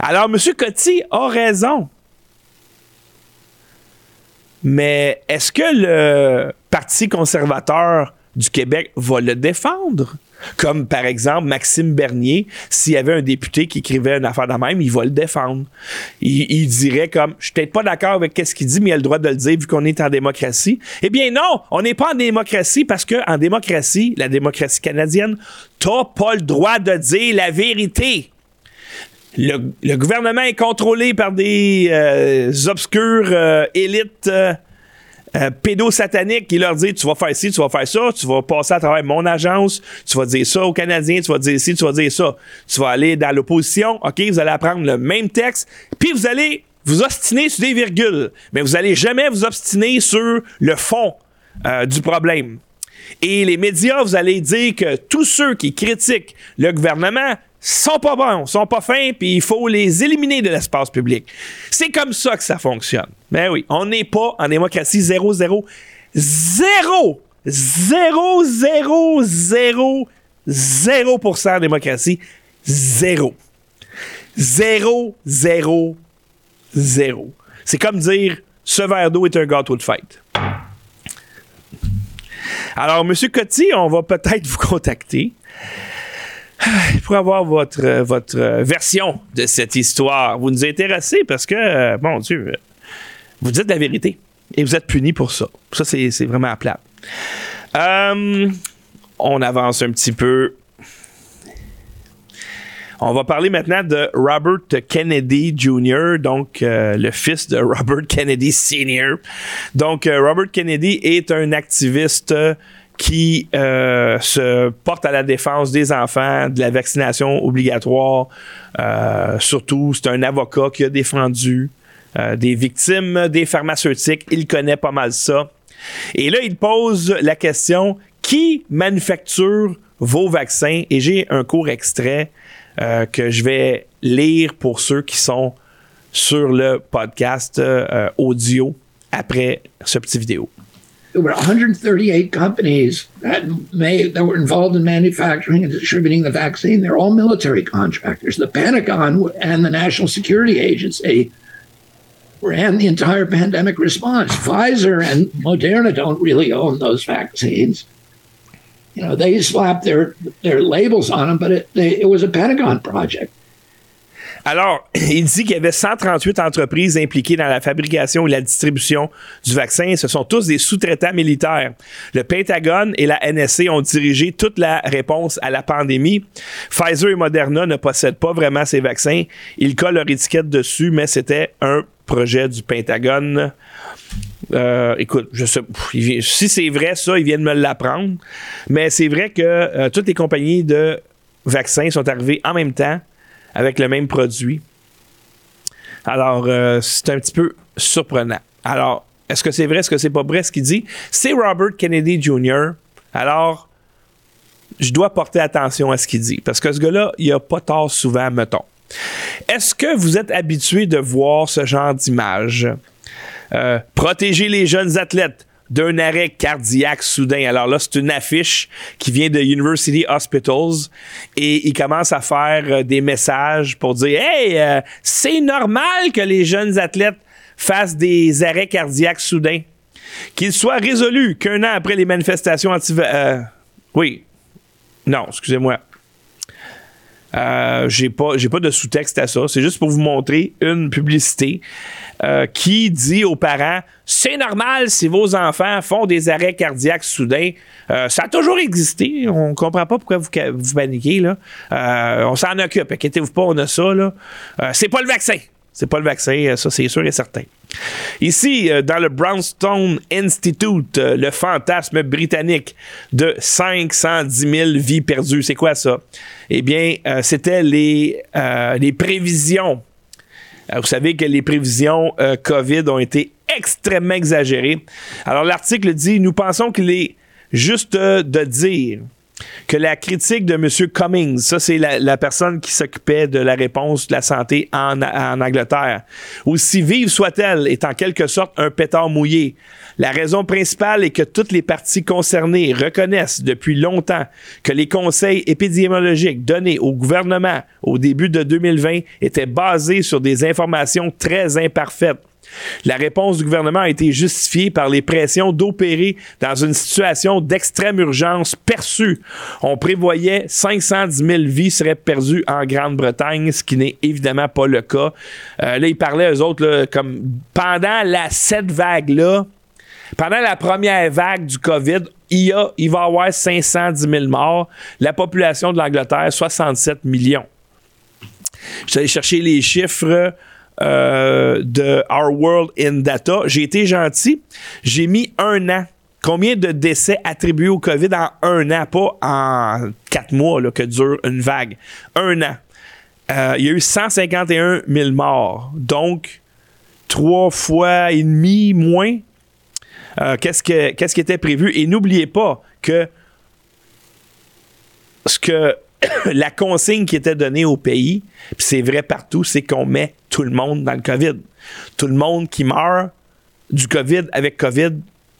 Alors, M. Coty a raison. Mais est-ce que le Parti conservateur du Québec va le défendre? Comme par exemple Maxime Bernier, s'il y avait un député qui écrivait une affaire de même, il va le défendre. Il, dirait comme, je suis peut-être pas d'accord avec ce qu'il dit, mais il a le droit de le dire vu qu'on est en démocratie. Eh bien non, on n'est pas en démocratie parce que en démocratie, la démocratie canadienne, t'as pas le droit de dire la vérité. Le, gouvernement est contrôlé par des euh, obscures euh, élites euh, euh, pédosatanique qui leur dit tu vas faire ci, tu vas faire ça, tu vas passer à travers mon agence, tu vas dire ça aux Canadiens, tu vas dire ci, tu vas dire ça. Tu vas aller dans l'opposition, OK, vous allez apprendre le même texte, puis vous allez vous obstiner sur des virgules, mais vous allez jamais vous obstiner sur le fond du problème. Et les médias, vous allez dire que tous ceux qui critiquent le gouvernement sont pas bons, sont pas fins, puis il faut les éliminer de l'espace public. C'est comme ça que ça fonctionne. Ben oui, on n'est pas en démocratie 0, 0, 0, 0, 0, 0, 0% en démocratie. 0. 0, 0, 0. C'est comme dire ce verre d'eau est un gâteau de fête. Alors, M. Coty, on va peut-être vous contacter pour avoir votre, euh, euh, version de cette histoire. Vous nous intéressez parce que, euh, mon Dieu, vous dites la vérité et vous êtes puni pour ça. Ça, c'est vraiment à plat. on avance un petit peu. On va parler maintenant de Robert Kennedy Jr., donc le fils de Robert Kennedy Sr. Donc, Robert Kennedy est un activiste qui euh, se porte à la défense des enfants, de la vaccination obligatoire. Euh, surtout, c'est un avocat qui a défendu euh, des victimes des pharmaceutiques. Il connaît pas mal ça. Et là, il pose la question qui manufacture vos vaccins? Et j'ai un court extrait que je vais lire pour ceux qui sont sur le podcast audio après ce petit vidéo. there were 138 companies that may that were involved in manufacturing and distributing the vaccine. They're all military contractors. The Pentagon and the National Security Agency ran the entire pandemic response. Pfizer and Moderna don't really own those vaccines. You know, they slapped labels on them, but it, they, it was a Pentagon project. Alors, il dit qu'il y avait 138 entreprises impliquées dans la fabrication et la distribution du vaccin. Ce sont tous des sous-traitants militaires. Le Pentagone et la NSC ont dirigé toute la réponse à la pandémie. Pfizer et Moderna ne possèdent pas vraiment ces vaccins. Ils collent leur étiquette dessus, mais c'était un projet du Pentagone. Euh, écoute, je sais, si c'est vrai ça, ils viennent me l'apprendre. Mais c'est vrai que euh, toutes les compagnies de vaccins sont arrivées en même temps avec le même produit. Alors, euh, c'est un petit peu surprenant. Alors, Est-ce que c'est vrai, est-ce que c'est pas vrai ce qu'il dit? C'est Robert Kennedy Jr. Alors, je dois porter attention à ce qu'il dit. Parce que ce gars-là, il a pas tort souvent, mettons. Est-ce que vous êtes habitué de voir ce genre d'image? Euh, protéger les jeunes athlètes d'un arrêt cardiaque soudain. Alors là, c'est une affiche qui vient de University Hospitals et il commence à faire euh, des messages pour dire Hey, euh, c'est normal que les jeunes athlètes fassent des arrêts cardiaques soudains. Qu'ils soient résolus qu'un an après les manifestations anti... oui. Non, excusez-moi. Euh, j'ai pas, j'ai pas de sous-texte à ça. C'est juste pour vous montrer une publicité euh, qui dit aux parents c'est normal si vos enfants font des arrêts cardiaques soudains. Euh, ça a toujours existé. On comprend pas pourquoi vous, vous paniquez là. on s'en occupe. Inquiétez-vous pas, on a ça là. c'est pas le vaccin. C'est pas le vaccin, ça c'est sûr et certain. Ici, dans le Brownstone Institute, le fantasme britannique de 510 000 vies perdues, c'est quoi ça? Eh bien, c'était les, les prévisions vous savez que les prévisions COVID ont été extrêmement exagérées. Alors, l'article dit Nous pensons qu'il est juste de dire que la critique de M. Cummings, ça c'est la, personne qui s'occupait de la réponse de la santé en, en Angleterre, aussi vive soit-elle, est en quelque sorte un pétard mouillé. La raison principale est que toutes les parties concernées reconnaissent depuis longtemps que les conseils épidémiologiques donnés au gouvernement au début de 2020 étaient basés sur des informations très imparfaites la réponse du gouvernement a été justifiée par les pressions d'opérer dans une situation d'extrême urgence perçue. On prévoyait 510 000 vies seraient perdues en Grande-Bretagne, ce qui n'est évidemment pas le cas. Euh, là, ils parlaient, eux autres, comme pendant la cette vague-là, pendant la première vague du COVID, il, y a, il va y avoir 510 000 morts. La population de l'Angleterre, 67 millions. Je suis chercher les chiffres. Euh, de Our World in Data. J'ai été gentil. J'ai mis un an. Combien de décès attribués au COVID en un an, pas en quatre mois là, que dure une vague? Un an. Euh, il y a eu 151 000 morts. Donc, trois fois et demi moins. Euh, qu'est-ce, que, qu'est-ce qui était prévu? Et n'oubliez pas que ce que la consigne qui était donnée au pays, puis c'est vrai partout, c'est qu'on met tout le monde dans le COVID. Tout le monde qui meurt du COVID avec COVID,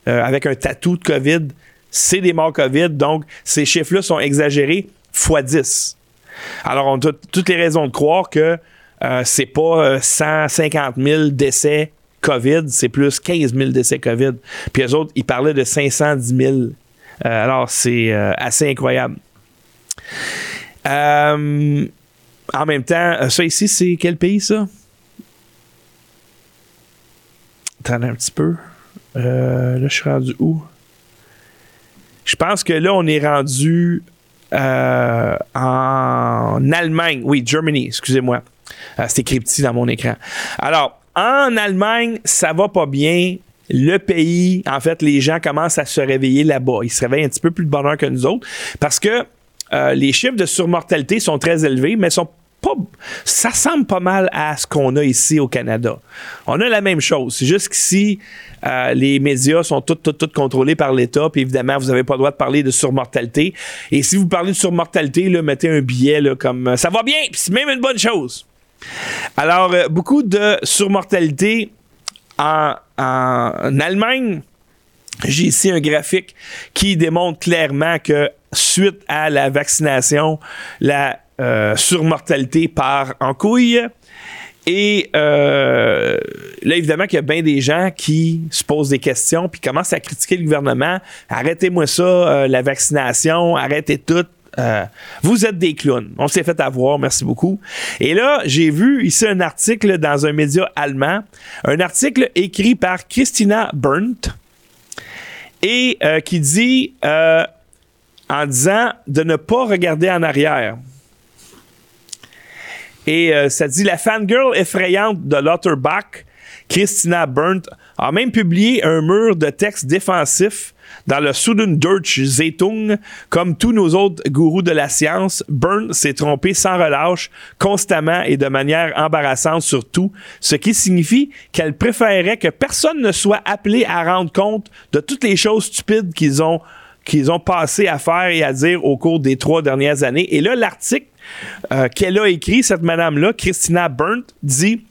euh, avec un tatou de COVID, c'est des morts COVID. Donc, ces chiffres-là sont exagérés x 10. Alors, on a toutes les raisons de croire que euh, c'est pas 150 euh, 000 décès COVID, c'est plus 15 000 décès COVID. Puis les autres, ils parlaient de 510 000. alors, c'est assez incroyable. Euh, en même temps, euh, ça ici, c'est quel pays, ça? Attendez un petit peu. Euh, là, je suis rendu où? Je pense que là, on est rendu en Allemagne. Oui, Germany, excusez-moi. c'est écrit petit dans mon écran. Alors, en Allemagne, ça va pas bien. Le pays, en fait, les gens commencent à se réveiller là-bas. Ils se réveillent un petit peu plus de bonheur que nous autres parce que euh, les chiffres de surmortalité sont très élevés, mais sont ça ressemble pas mal à ce qu'on a ici au Canada. On a la même chose. C'est juste qu'ici, euh, les médias sont tous tout, tout contrôlés par l'État. Puis évidemment, vous n'avez pas le droit de parler de surmortalité. Et si vous parlez de surmortalité, mettez un billet comme euh, ça va bien, c'est même une bonne chose. Alors, beaucoup de surmortalité en Allemagne. J'ai ici un graphique qui démontre clairement que suite à la vaccination, la euh, surmortalité part en couille. Et euh, là, évidemment qu'il y a bien des gens qui se posent des questions puis commencent à critiquer le gouvernement. Arrêtez-moi ça, euh, la vaccination, arrêtez tout. vous êtes des clowns. On s'est fait avoir, merci beaucoup. Et là, j'ai vu ici un article dans un média allemand, un article écrit par Christina Berndt et qui dit en disant de ne pas regarder en arrière. Et euh, ça dit la fangirl effrayante de Lauterbach Christina Burnt a même publié un mur de texte défensif dans le Deutsche Zeitung, comme tous nos autres gourous de la science, Burn s'est trompé sans relâche, constamment et de manière embarrassante surtout, ce qui signifie qu'elle préférerait que personne ne soit appelé à rendre compte de toutes les choses stupides qu'ils ont qu'ils ont passé à faire et à dire au cours des trois dernières années. Et là, l'article euh, qu'elle a écrit, cette madame-là, Christina Burnt, dit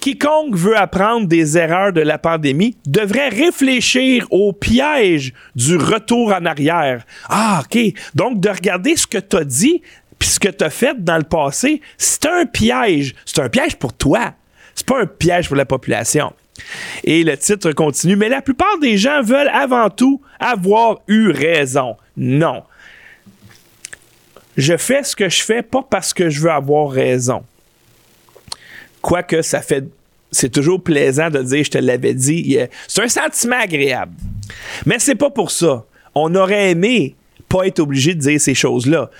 Quiconque veut apprendre des erreurs de la pandémie devrait réfléchir au piège du retour en arrière. Ah, OK. Donc, de regarder ce que tu as dit puis ce que tu as fait dans le passé, c'est un piège. C'est un piège pour toi. C'est pas un piège pour la population. Et le titre continue, mais la plupart des gens veulent avant tout avoir eu raison. Non. Je fais ce que je fais pas parce que je veux avoir raison. Quoique ça fait. C'est toujours plaisant de dire je te l'avais dit. C'est un sentiment agréable. Mais c'est pas pour ça. On aurait aimé pas être obligé de dire ces choses-là.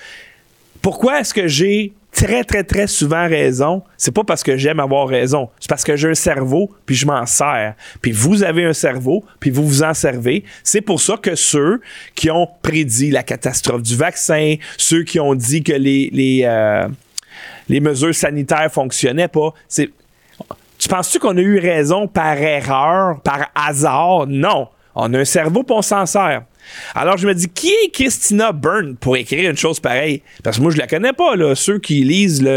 Pourquoi est-ce que j'ai très, très, très souvent raison? C'est pas parce que j'aime avoir raison. C'est parce que j'ai un cerveau, puis je m'en sers. Puis vous avez un cerveau, puis vous vous en servez. C'est pour ça que ceux qui ont prédit la catastrophe du vaccin, ceux qui ont dit que les, les, euh, mesures sanitaires fonctionnaient pas. C'est, tu penses-tu qu'on a eu raison par erreur, par hasard? Non. On a un cerveau, pour on s'en sert. Alors, je me dis, qui est Christina Byrne pour écrire une chose pareille? Parce que moi, je la connais pas. Ceux qui lisent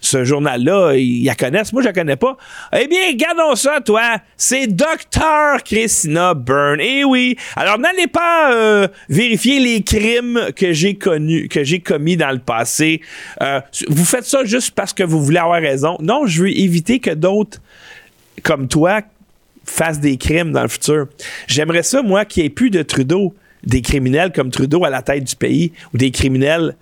ce journal-là, ils la connaissent. Moi, je la connais pas. Eh bien, gardons ça, toi. C'est Dr. Christina Byrne. Eh oui. Alors, n'allez pas euh, vérifier les crimes que j'ai connus, que j'ai commis dans le passé. Euh, vous faites ça juste parce que vous voulez avoir raison. Non, je veux éviter que d'autres comme toi fassent des crimes dans le futur. J'aimerais ça, moi, qu'il n'y ait plus de Trudeau des criminels comme Trudeau à la tête du pays ou des criminels,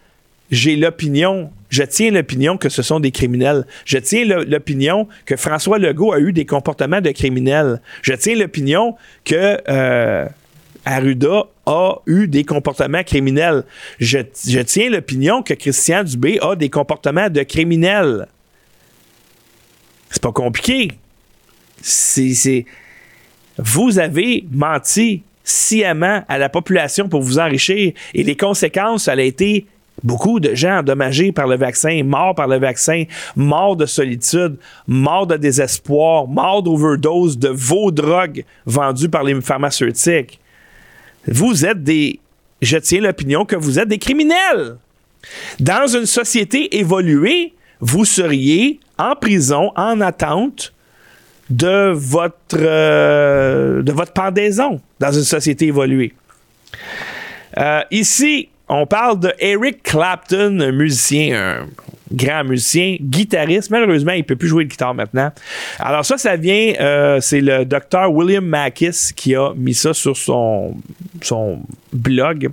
j'ai l'opinion, je tiens l'opinion que ce sont des criminels. Je tiens l'opinion que François Legault a eu des comportements de criminels. Je tiens l'opinion que euh, Arruda a eu des comportements criminels. Je, tiens l'opinion que Christian Dubé a des comportements de criminels. C'est pas compliqué. C'est. Vous avez menti sciemment à la population pour vous enrichir. Et les conséquences, ça a été beaucoup de gens endommagés par le vaccin, morts par le vaccin, morts de solitude, morts de désespoir, morts d'overdose de vos drogues vendues par les pharmaceutiques. Vous êtes des... Je tiens l'opinion que vous êtes des criminels. Dans une société évoluée, vous seriez en prison, en attente, de votre, euh, de pendaison dans une société évoluée. Euh, ici, on parle de Eric Clapton, un musicien, un grand musicien, guitariste. Malheureusement, il ne peut plus jouer de guitare maintenant. Alors ça, ça vient, euh, c'est le docteur William Mackis qui a mis ça sur son blog.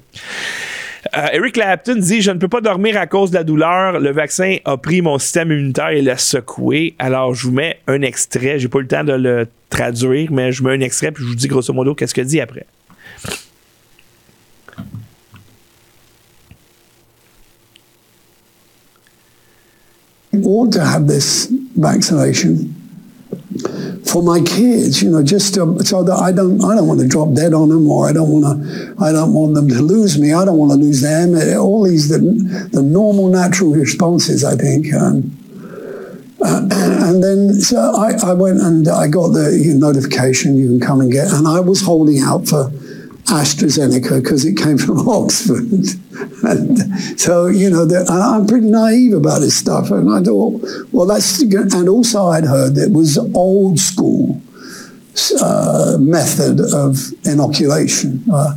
Euh, Eric Clapton dit Je ne peux pas dormir à cause de la douleur. Le vaccin a pris mon système immunitaire et l'a secoué. Alors, je vous mets un extrait. J'ai pas eu le temps de le traduire, mais je mets un extrait puis je vous dis grosso modo qu'est-ce qu'il dit après. want to have this vaccination for my kids, you know, just to, so that I don't, I don't want to drop dead on them, or I don't want to, I don't want them to lose me. I don't want to lose them. All these the, the normal, natural responses, I think. Um, uh, and then so I, I went and I got the notification you can come and get, and I was holding out for AstraZeneca because it came from Oxford. and so, you know, I'm pretty naive about this stuff. And I thought, well, that's, and also I'd heard that it was old school uh, method of inoculation. Uh,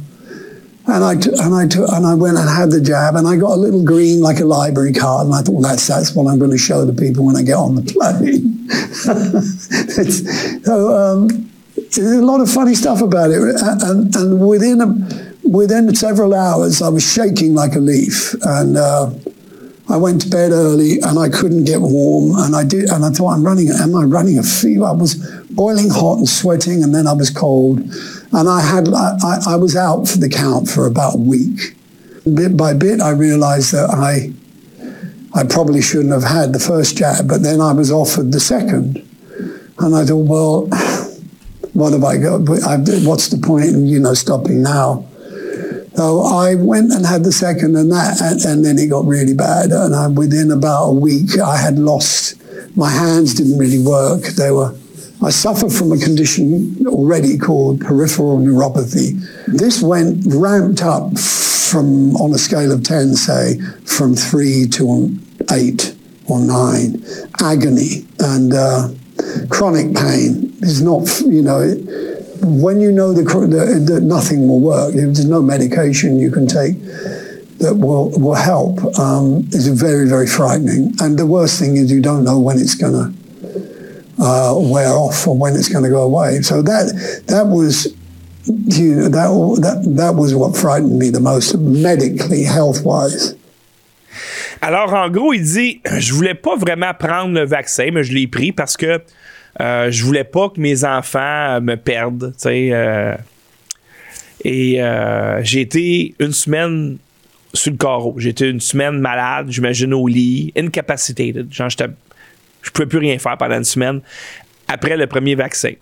and I, t- and, I t- and I went and had the jab, and I got a little green, like a library card, and I thought, well, that's, that's what I'm going to show the people when I get on the plane. so, um, there's a lot of funny stuff about it. And, and within, a, within several hours, I was shaking like a leaf. And uh, I went to bed early and I couldn't get warm. And I did, and I thought, I'm running, am I running a fever? I was boiling hot and sweating, and then I was cold. And I had, I, I was out for the count for about a week. Bit by bit, I realized that I, I probably shouldn't have had the first jab, but then I was offered the second. And I thought, well, what have I got? What's the point in, you know, stopping now? So I went and had the second and that, and, and then it got really bad. And I, within about a week, I had lost, my hands didn't really work. They were, I suffer from a condition already called peripheral neuropathy. This went ramped up from, on a scale of 10, say, from three to eight or nine. Agony and uh, chronic pain is not, you know, when you know that nothing will work, there's no medication you can take that will, will help, um, is very, very frightening. And the worst thing is you don't know when it's going to uh, wear off or when it's going to go away. So that, that was you know, that, that, that was what frightened me the most medically, health-wise. Alors, en gros, il dit Je voulais pas vraiment prendre le vaccin, mais je l'ai pris parce que euh, je voulais pas que mes enfants me perdent. Euh, et euh, j'ai été une semaine sur le carreau. J'ai été une semaine malade, j'imagine au lit, incapacitated. Genre, je ne pouvais plus rien faire pendant une semaine après le premier vaccin.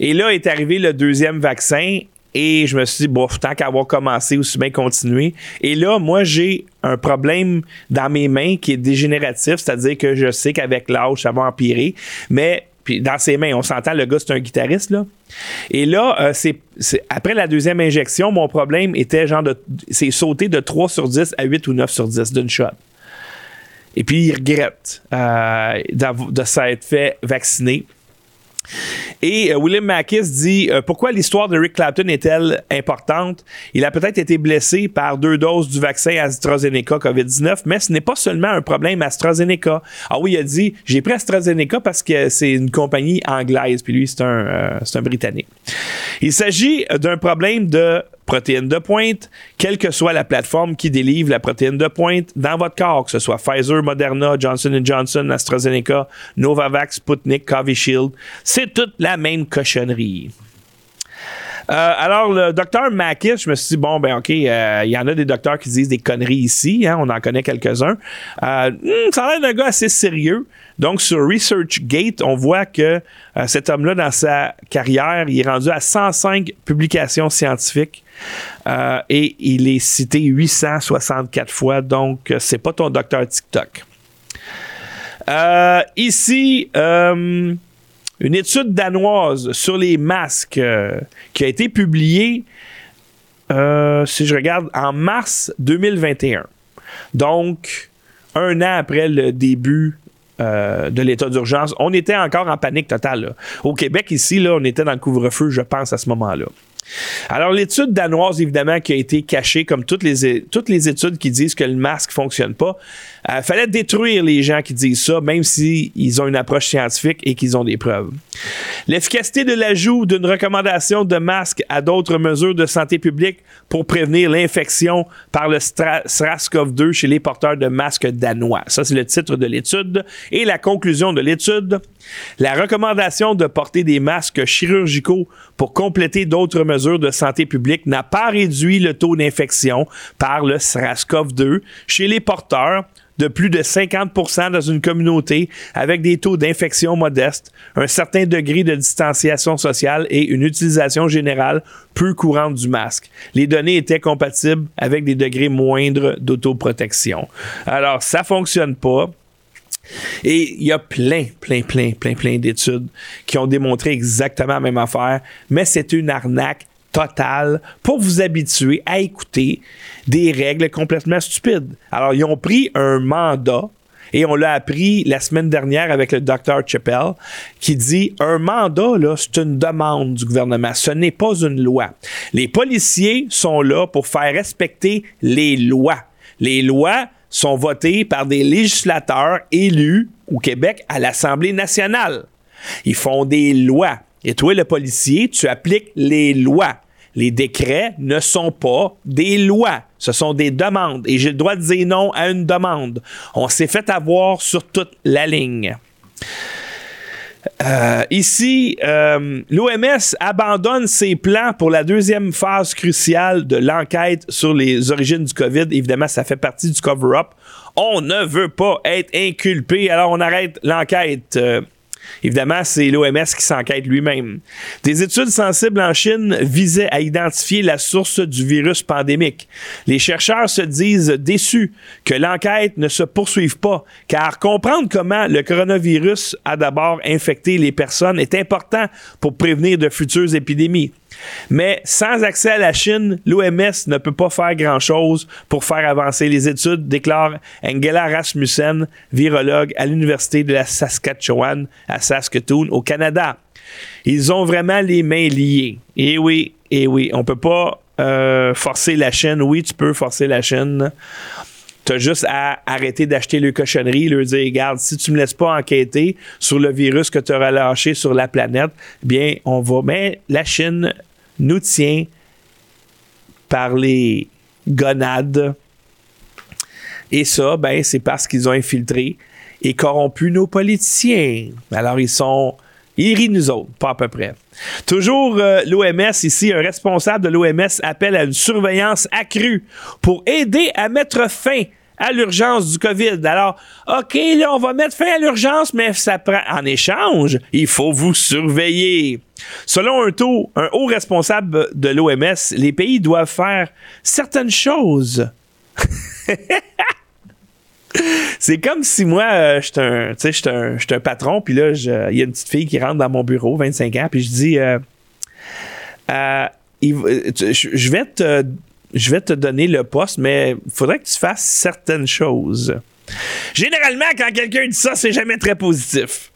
Et là est arrivé le deuxième vaccin et je me suis dit, bon, tant qu'à avoir commencé, aussi bien continuer. Et là, moi, j'ai un problème dans mes mains qui est dégénératif, c'est-à-dire que je sais qu'avec l'âge, ça va empirer. Mais puis dans ses mains, on s'entend, le gars, c'est un guitariste, là. Et là, euh, c'est, après la deuxième injection, mon problème était genre de. C'est sauter de 3 sur 10 à 8 ou 9 sur 10 d'une shot. Et puis, il regrette euh, de s'être fait vacciner. Et euh, William Mackis dit euh, pourquoi l'histoire de Rick Clapton est-elle importante? Il a peut-être été blessé par deux doses du vaccin AstraZeneca COVID-19, mais ce n'est pas seulement un problème AstraZeneca. Ah oui, il a dit j'ai pris AstraZeneca parce que c'est une compagnie anglaise, puis lui c'est un, euh, c'est un britannique. Il s'agit d'un problème de protéines de pointe, quelle que soit la plateforme qui délivre la protéine de pointe dans votre corps, que ce soit Pfizer, Moderna, Johnson Johnson, AstraZeneca, Novavax, Sputnik, Covishield, c'est toute la même cochonnerie. Euh, alors, le docteur Mackis, je me suis dit, bon, ben, OK, euh, il y en a des docteurs qui disent des conneries ici, hein, on en connaît quelques-uns. Euh, hmm, ça a l'air d'un gars assez sérieux. Donc, sur ResearchGate, on voit que cet homme-là, dans sa carrière, il est rendu à 105 publications scientifiques et il est cité 864 fois. Donc, c'est pas ton docteur TikTok. ici, une étude danoise sur les masques euh, qui a été publiée, euh, si je regarde, en mars 2021. Donc, un an après le début euh, de l'état d'urgence, on était encore en panique totale. Au Québec, ici, là, on était dans le couvre-feu, je pense, à ce moment-là. Alors, l'étude danoise, évidemment, qui a été cachée, comme toutes les, études qui disent que le masque ne fonctionne pas, il euh, fallait détruire les gens qui disent ça, même s'ils ont une approche scientifique et qu'ils ont des preuves. L'efficacité de l'ajout d'une recommandation de masque à d'autres mesures de santé publique pour prévenir l'infection par le SRAS-CoV-2 chez les porteurs de masques danois. Ça, c'est le titre de l'étude. Et la conclusion de l'étude, la recommandation de porter des masques chirurgicaux pour compléter d'autres mesures de santé publique n'a pas réduit le taux d'infection par le SRAS-CoV-2 chez les porteurs de plus de 50% dans une communauté avec des taux d'infection modestes, un certain degré de distanciation sociale et une utilisation générale peu courante du masque. Les données étaient compatibles avec des degrés moindres d'autoprotection. Alors, ça fonctionne pas. Et il y a plein, plein, plein, plein, plein d'études qui ont démontré exactement la même affaire, mais c'est une arnaque totale pour vous habituer à écouter des règles complètement stupides. Alors, ils ont pris un mandat et on l'a appris la semaine dernière avec le docteur Chappell, qui dit un mandat, là, c'est une demande du gouvernement. Ce n'est pas une loi. Les policiers sont là pour faire respecter les lois. Les lois sont votées par des législateurs élus au Québec à l'Assemblée nationale. Ils font des lois. Et toi, le policier, tu appliques les lois. Les décrets ne sont pas des lois. Ce sont des demandes. Et j'ai le droit de dire non à une demande. On s'est fait avoir sur toute la ligne. Euh, ici, euh, l'OMS abandonne ses plans pour la deuxième phase cruciale de l'enquête sur les origines du COVID. Évidemment, ça fait partie du cover-up. On ne veut pas être inculpé, alors on arrête l'enquête. Euh, Évidemment, c'est l'OMS qui s'enquête lui-même. Des études sensibles en Chine visaient à identifier la source du virus pandémique. Les chercheurs se disent déçus que l'enquête ne se poursuive pas, car comprendre comment le coronavirus a d'abord infecté les personnes est important pour prévenir de futures épidémies. Mais sans accès à la Chine, l'OMS ne peut pas faire grand-chose pour faire avancer les études, déclare Angela Rasmussen, virologue à l'Université de la Saskatchewan à Saskatoon, au Canada. Ils ont vraiment les mains liées. Et oui, et oui, on peut pas euh, forcer la Chine. Oui, tu peux forcer la Chine. Tu as juste à arrêter d'acheter le cochonnerie, leur dire, regarde, si tu me laisses pas enquêter sur le virus que tu auras lâché sur la planète, bien, on va. Mais la Chine nous tient par les gonades. Et ça, ben, c'est parce qu'ils ont infiltré et corrompu nos politiciens. Alors, ils sont. Ils rient nous autres, pas à peu près. Toujours euh, l'OMS ici, un responsable de l'OMS appelle à une surveillance accrue pour aider à mettre fin à l'urgence du COVID. Alors, OK, là, on va mettre fin à l'urgence, mais ça prend, en échange, il faut vous surveiller. Selon un, taux, un haut responsable de l'OMS, les pays doivent faire certaines choses. C'est comme si moi, euh, j'étais un, un, un, patron, puis là, il y a une petite fille qui rentre dans mon bureau, 25 ans, puis je dis, euh, euh, je vais te je vais te donner le poste, mais il faudrait que tu fasses certaines choses. Généralement, quand quelqu'un dit ça, c'est jamais très positif.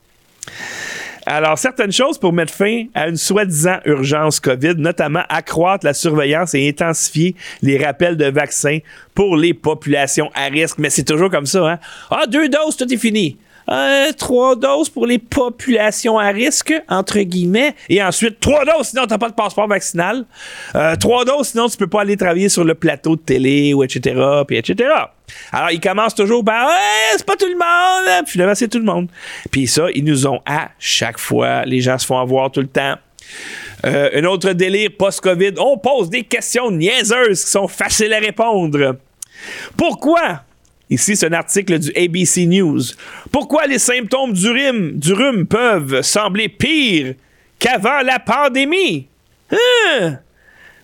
Alors, certaines choses pour mettre fin à une soi-disant urgence COVID, notamment accroître la surveillance et intensifier les rappels de vaccins pour les populations à risque. Mais c'est toujours comme ça, hein? Ah, deux doses, tout est fini. Euh, trois doses pour les populations à risque, entre guillemets, et ensuite trois doses, sinon t'as pas de passeport vaccinal. Euh, trois doses, sinon tu peux pas aller travailler sur le plateau de télé, ou etc., puis etc. Alors, ils commencent toujours par c'est pas tout le monde, puis finalement, c'est tout le monde. Puis ça, ils nous ont à chaque fois, les gens se font avoir tout le temps. Euh, un autre délire post-COVID, on pose des questions niaiseuses qui sont faciles à répondre. Pourquoi Ici, c'est un article du ABC News. Pourquoi les symptômes du rhume, du rhume peuvent sembler pires qu'avant la pandémie? Hein?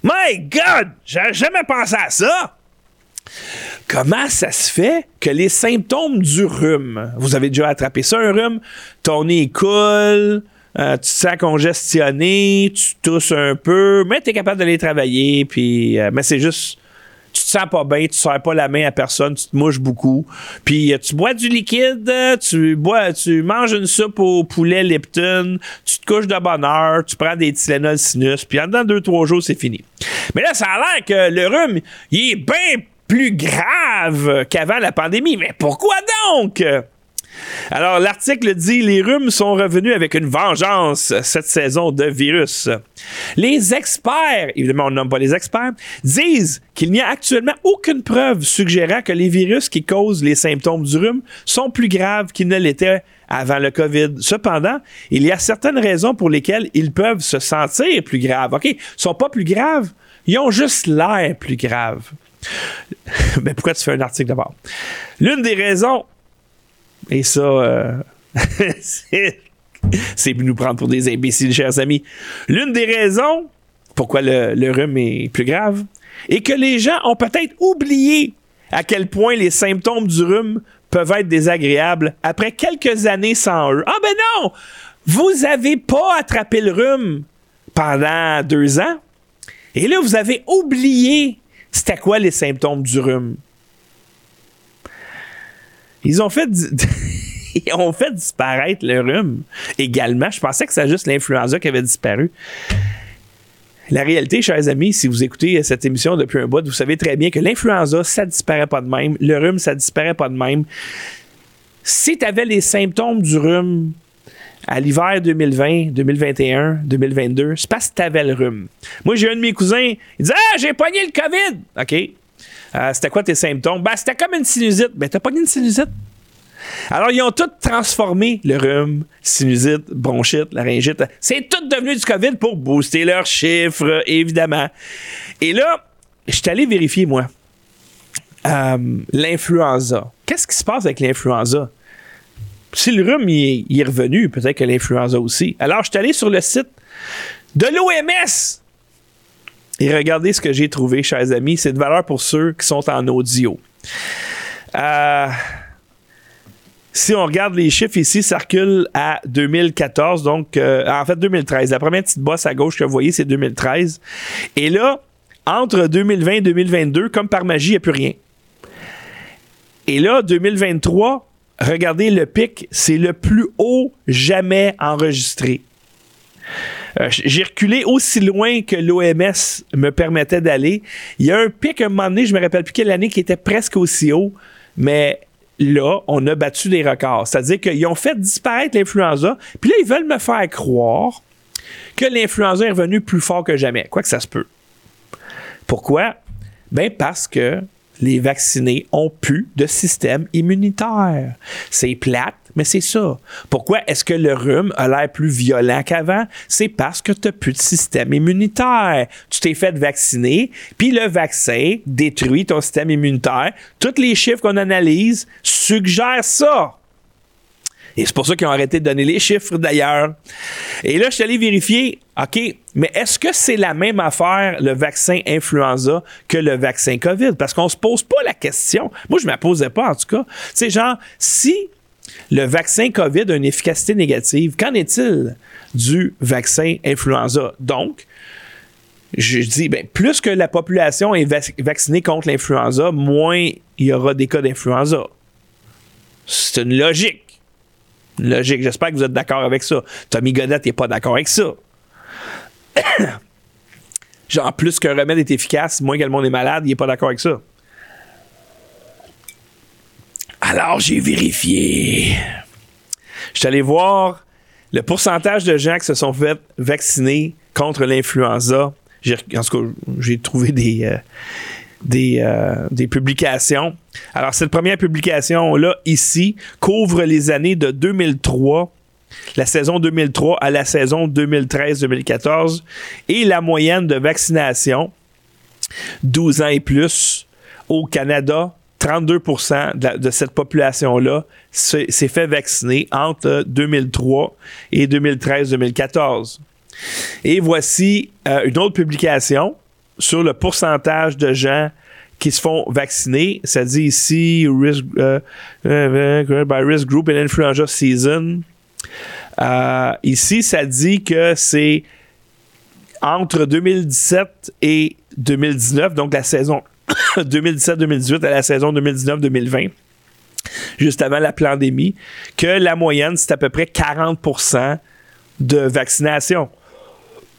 My God! J'ai jamais pensé à ça! Comment ça se fait que les symptômes du rhume, vous avez déjà attrapé ça, un rhume, ton nez coule, euh, tu te sens congestionné, tu tousses un peu, mais tu es capable d'aller travailler, puis, euh, mais c'est juste tu te sens pas bien, tu sers pas la main à personne, tu te mouches beaucoup. Puis euh, tu bois du liquide, tu bois, tu manges une soupe au poulet Lipton, tu te couches de bonne heure, tu prends des Tylenol sinus, puis en deux trois jours c'est fini. Mais là ça a l'air que le rhume, il est bien plus grave qu'avant la pandémie. Mais pourquoi donc? Alors, l'article dit les rhumes sont revenus avec une vengeance cette saison de virus. Les experts, évidemment on nomme pas les experts, disent qu'il n'y a actuellement aucune preuve suggérant que les virus qui causent les symptômes du rhume sont plus graves qu'ils ne l'étaient avant le COVID. Cependant, il y a certaines raisons pour lesquelles ils peuvent se sentir plus graves. OK, ils sont pas plus graves, ils ont juste l'air plus graves. Mais pourquoi tu fais un article d'abord? L'une des raisons et ça, euh, c'est nous prendre pour des imbéciles, chers amis. L'une des raisons pourquoi le, rhume est plus grave est que les gens ont peut-être oublié à quel point les symptômes du rhume peuvent être désagréables après quelques années sans eux. Ah ben non! Vous avez pas attrapé le rhume pendant deux ans. Et là, vous avez oublié c'était quoi les symptômes du rhume. Ils ont fait, ont fait disparaître le rhume également. Je pensais que c'était juste l'influenza qui avait disparu. La réalité, chers amis, si vous écoutez cette émission depuis un bout, vous savez très bien que l'influenza, ça disparaît pas de même. Le rhume, ça disparaît pas de même. Si tu avais les symptômes du rhume à l'hiver 2020, 2021, 2022, c'est parce que tu avais le rhume. Moi, j'ai un de mes cousins, il dit Ah, j'ai pogné le COVID. OK? Euh, c'était quoi tes symptômes? Ben, c'était comme une sinusite. Ben, t'as pas une sinusite? Alors, ils ont tout transformé le rhume, sinusite, bronchite, laryngite. C'est tout devenu du COVID pour booster leurs chiffres, évidemment. Et là, je suis allé vérifier, moi, euh, l'influenza. Qu'est-ce qui se passe avec l'influenza? si le rhume il, est revenu, peut-être que l'influenza aussi. Alors, je suis allé sur le site de l'OMS. Et regardez ce que j'ai trouvé, chers amis. C'est de valeur pour ceux qui sont en audio. Euh, si on regarde les chiffres ici, ça recule à 2014, donc euh, en fait 2013. La première petite bosse à gauche que vous voyez, c'est 2013. Et là, entre 2020 et 2022, comme par magie, il n'y a plus rien. Et là, 2023, regardez le pic, c'est le plus haut jamais enregistré. Euh, j'ai reculé aussi loin que l'OMS me permettait d'aller. Il y a un pic à un moment donné, je me rappelle plus quelle année, qui était presque aussi haut, mais là, on a battu des records. C'est-à-dire qu'ils ont fait disparaître l'influenza, puis là, ils veulent me faire croire que l'influenza est revenu plus fort que jamais. Quoi que ça se peut. Pourquoi? Ben parce que les vaccinés ont plus de système immunitaire. C'est plate, mais c'est ça. Pourquoi est-ce que le rhume a l'air plus violent qu'avant? C'est parce que tu n'as plus de système immunitaire. Tu t'es fait vacciner, puis le vaccin détruit ton système immunitaire. Tous les chiffres qu'on analyse suggèrent ça. Et c'est pour ça qu'ils ont arrêté de donner les chiffres d'ailleurs. Et là, je suis allé vérifier, OK, mais est-ce que c'est la même affaire, le vaccin influenza, que le vaccin COVID? Parce qu'on se pose pas la question. Moi, je ne me posais pas, en tout cas. C'est genre, si le vaccin COVID a une efficacité négative, qu'en est-il du vaccin influenza? Donc, je dis, ben, plus que la population est vaccinée contre l'influenza, moins il y aura des cas d'influenza. C'est une logique. Logique. J'espère que vous êtes d'accord avec ça. Tommy Godette n'est pas d'accord avec ça. Genre, plus qu'un remède est efficace, moins que le monde est malade, il n'est pas d'accord avec ça. Alors, j'ai vérifié. Je suis allé voir le pourcentage de gens qui se sont fait vacciner contre l'influenza. En tout cas, j'ai trouvé des, euh, euh, des, publications. Alors, cette première publication-là, ici, couvre les années de 2003 la saison 2003 à la saison 2013-2014 et la moyenne de vaccination 12 ans et plus au Canada. 32% de, cette population-là s'est fait vacciner entre 2003 et 2013-2014. Et voici euh, une autre publication sur le pourcentage de gens qui se font vacciner. Ça dit ici risk, euh, euh, by risk group in influenza season. Euh, ici, ça dit que c'est entre 2017 et 2019, donc la saison 2017-2018 à la saison 2019-2020, juste avant la pandémie, que la moyenne, c'est à peu près 40% de vaccination.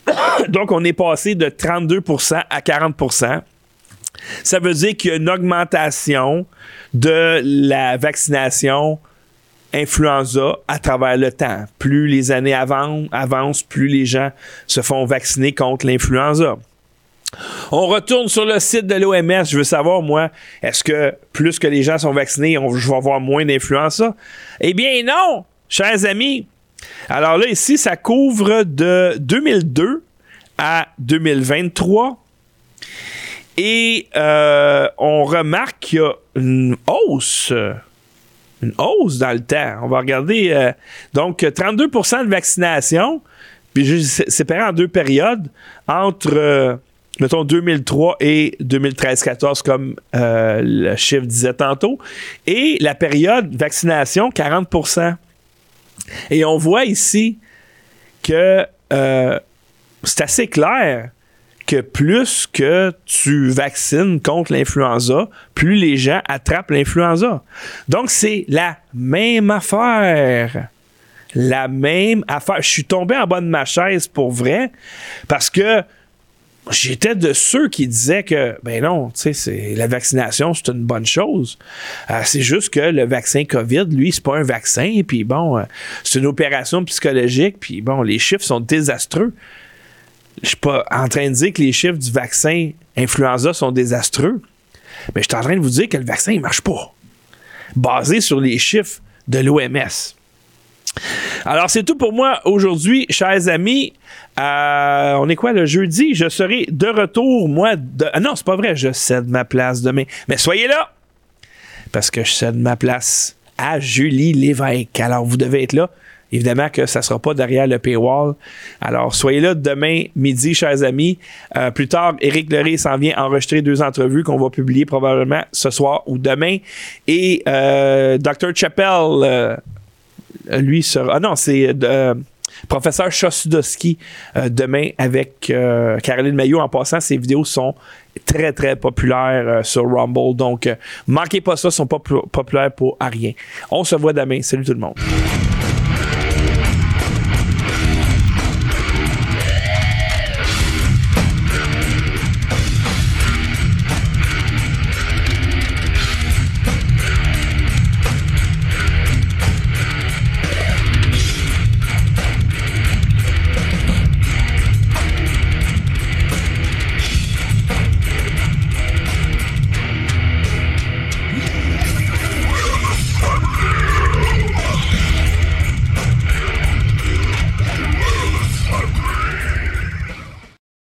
Donc, on est passé de 32% à 40% Ça veut dire qu'il y a une augmentation de la vaccination influenza à travers le temps. Plus les années avancent, plus les gens se font vacciner contre l'influenza. On retourne sur le site de l'OMS. Je veux savoir, moi, est-ce que plus que les gens sont vaccinés, je vais avoir moins d'influenza? Eh bien, non, chers amis. Alors là, ici, ça couvre de 2002 à 2023. Et euh, on remarque qu'il y a une hausse. Une hausse dans le temps. On va regarder. Euh, donc, 32% de vaccination. Puis, séparé en deux périodes. Entre, euh, mettons, 2003 et 2013-14, comme le chiffre disait tantôt. Et la période vaccination, 40 et on voit ici que euh, c'est assez clair que plus que tu vaccines contre l'influenza, plus les gens attrapent l'influenza. Donc, c'est la même affaire. La même affaire. Je suis tombé en bas de ma chaise pour vrai parce que j'étais de ceux qui disaient que, ben non, tu sais, la vaccination, c'est une bonne chose. Euh, c'est juste que le vaccin COVID, lui, c'est pas un vaccin, puis bon, euh, c'est une opération psychologique, puis bon, les chiffres sont désastreux. Je suis pas en train de dire que les chiffres du vaccin influenza sont désastreux, mais je suis en train de vous dire que le vaccin, il marche pas. Basé sur les chiffres de l'OMS. Alors, c'est tout pour moi aujourd'hui, chers amis. Euh, on est quoi le jeudi? Je serai de retour, moi. De... Ah non, c'est pas vrai, je cède ma place demain. Mais soyez là! Parce que je cède ma place à Julie Lévesque. Alors, vous devez être là. Évidemment que ça ne sera pas derrière le paywall. Alors, soyez là demain midi, chers amis. Euh, plus tard, Éric Leray s'en vient enregistrer deux entrevues qu'on va publier probablement ce soir ou demain. Et euh, Dr. Chappell, euh, lui sera... Ah non, c'est... Professeur Chosudowski demain avec Caroline Maillot. En passant, ses vidéos sont très, très populaires sur Rumble. Donc, manquez pas ça, sont pas populaires pour rien. On se voit demain. Salut tout le monde.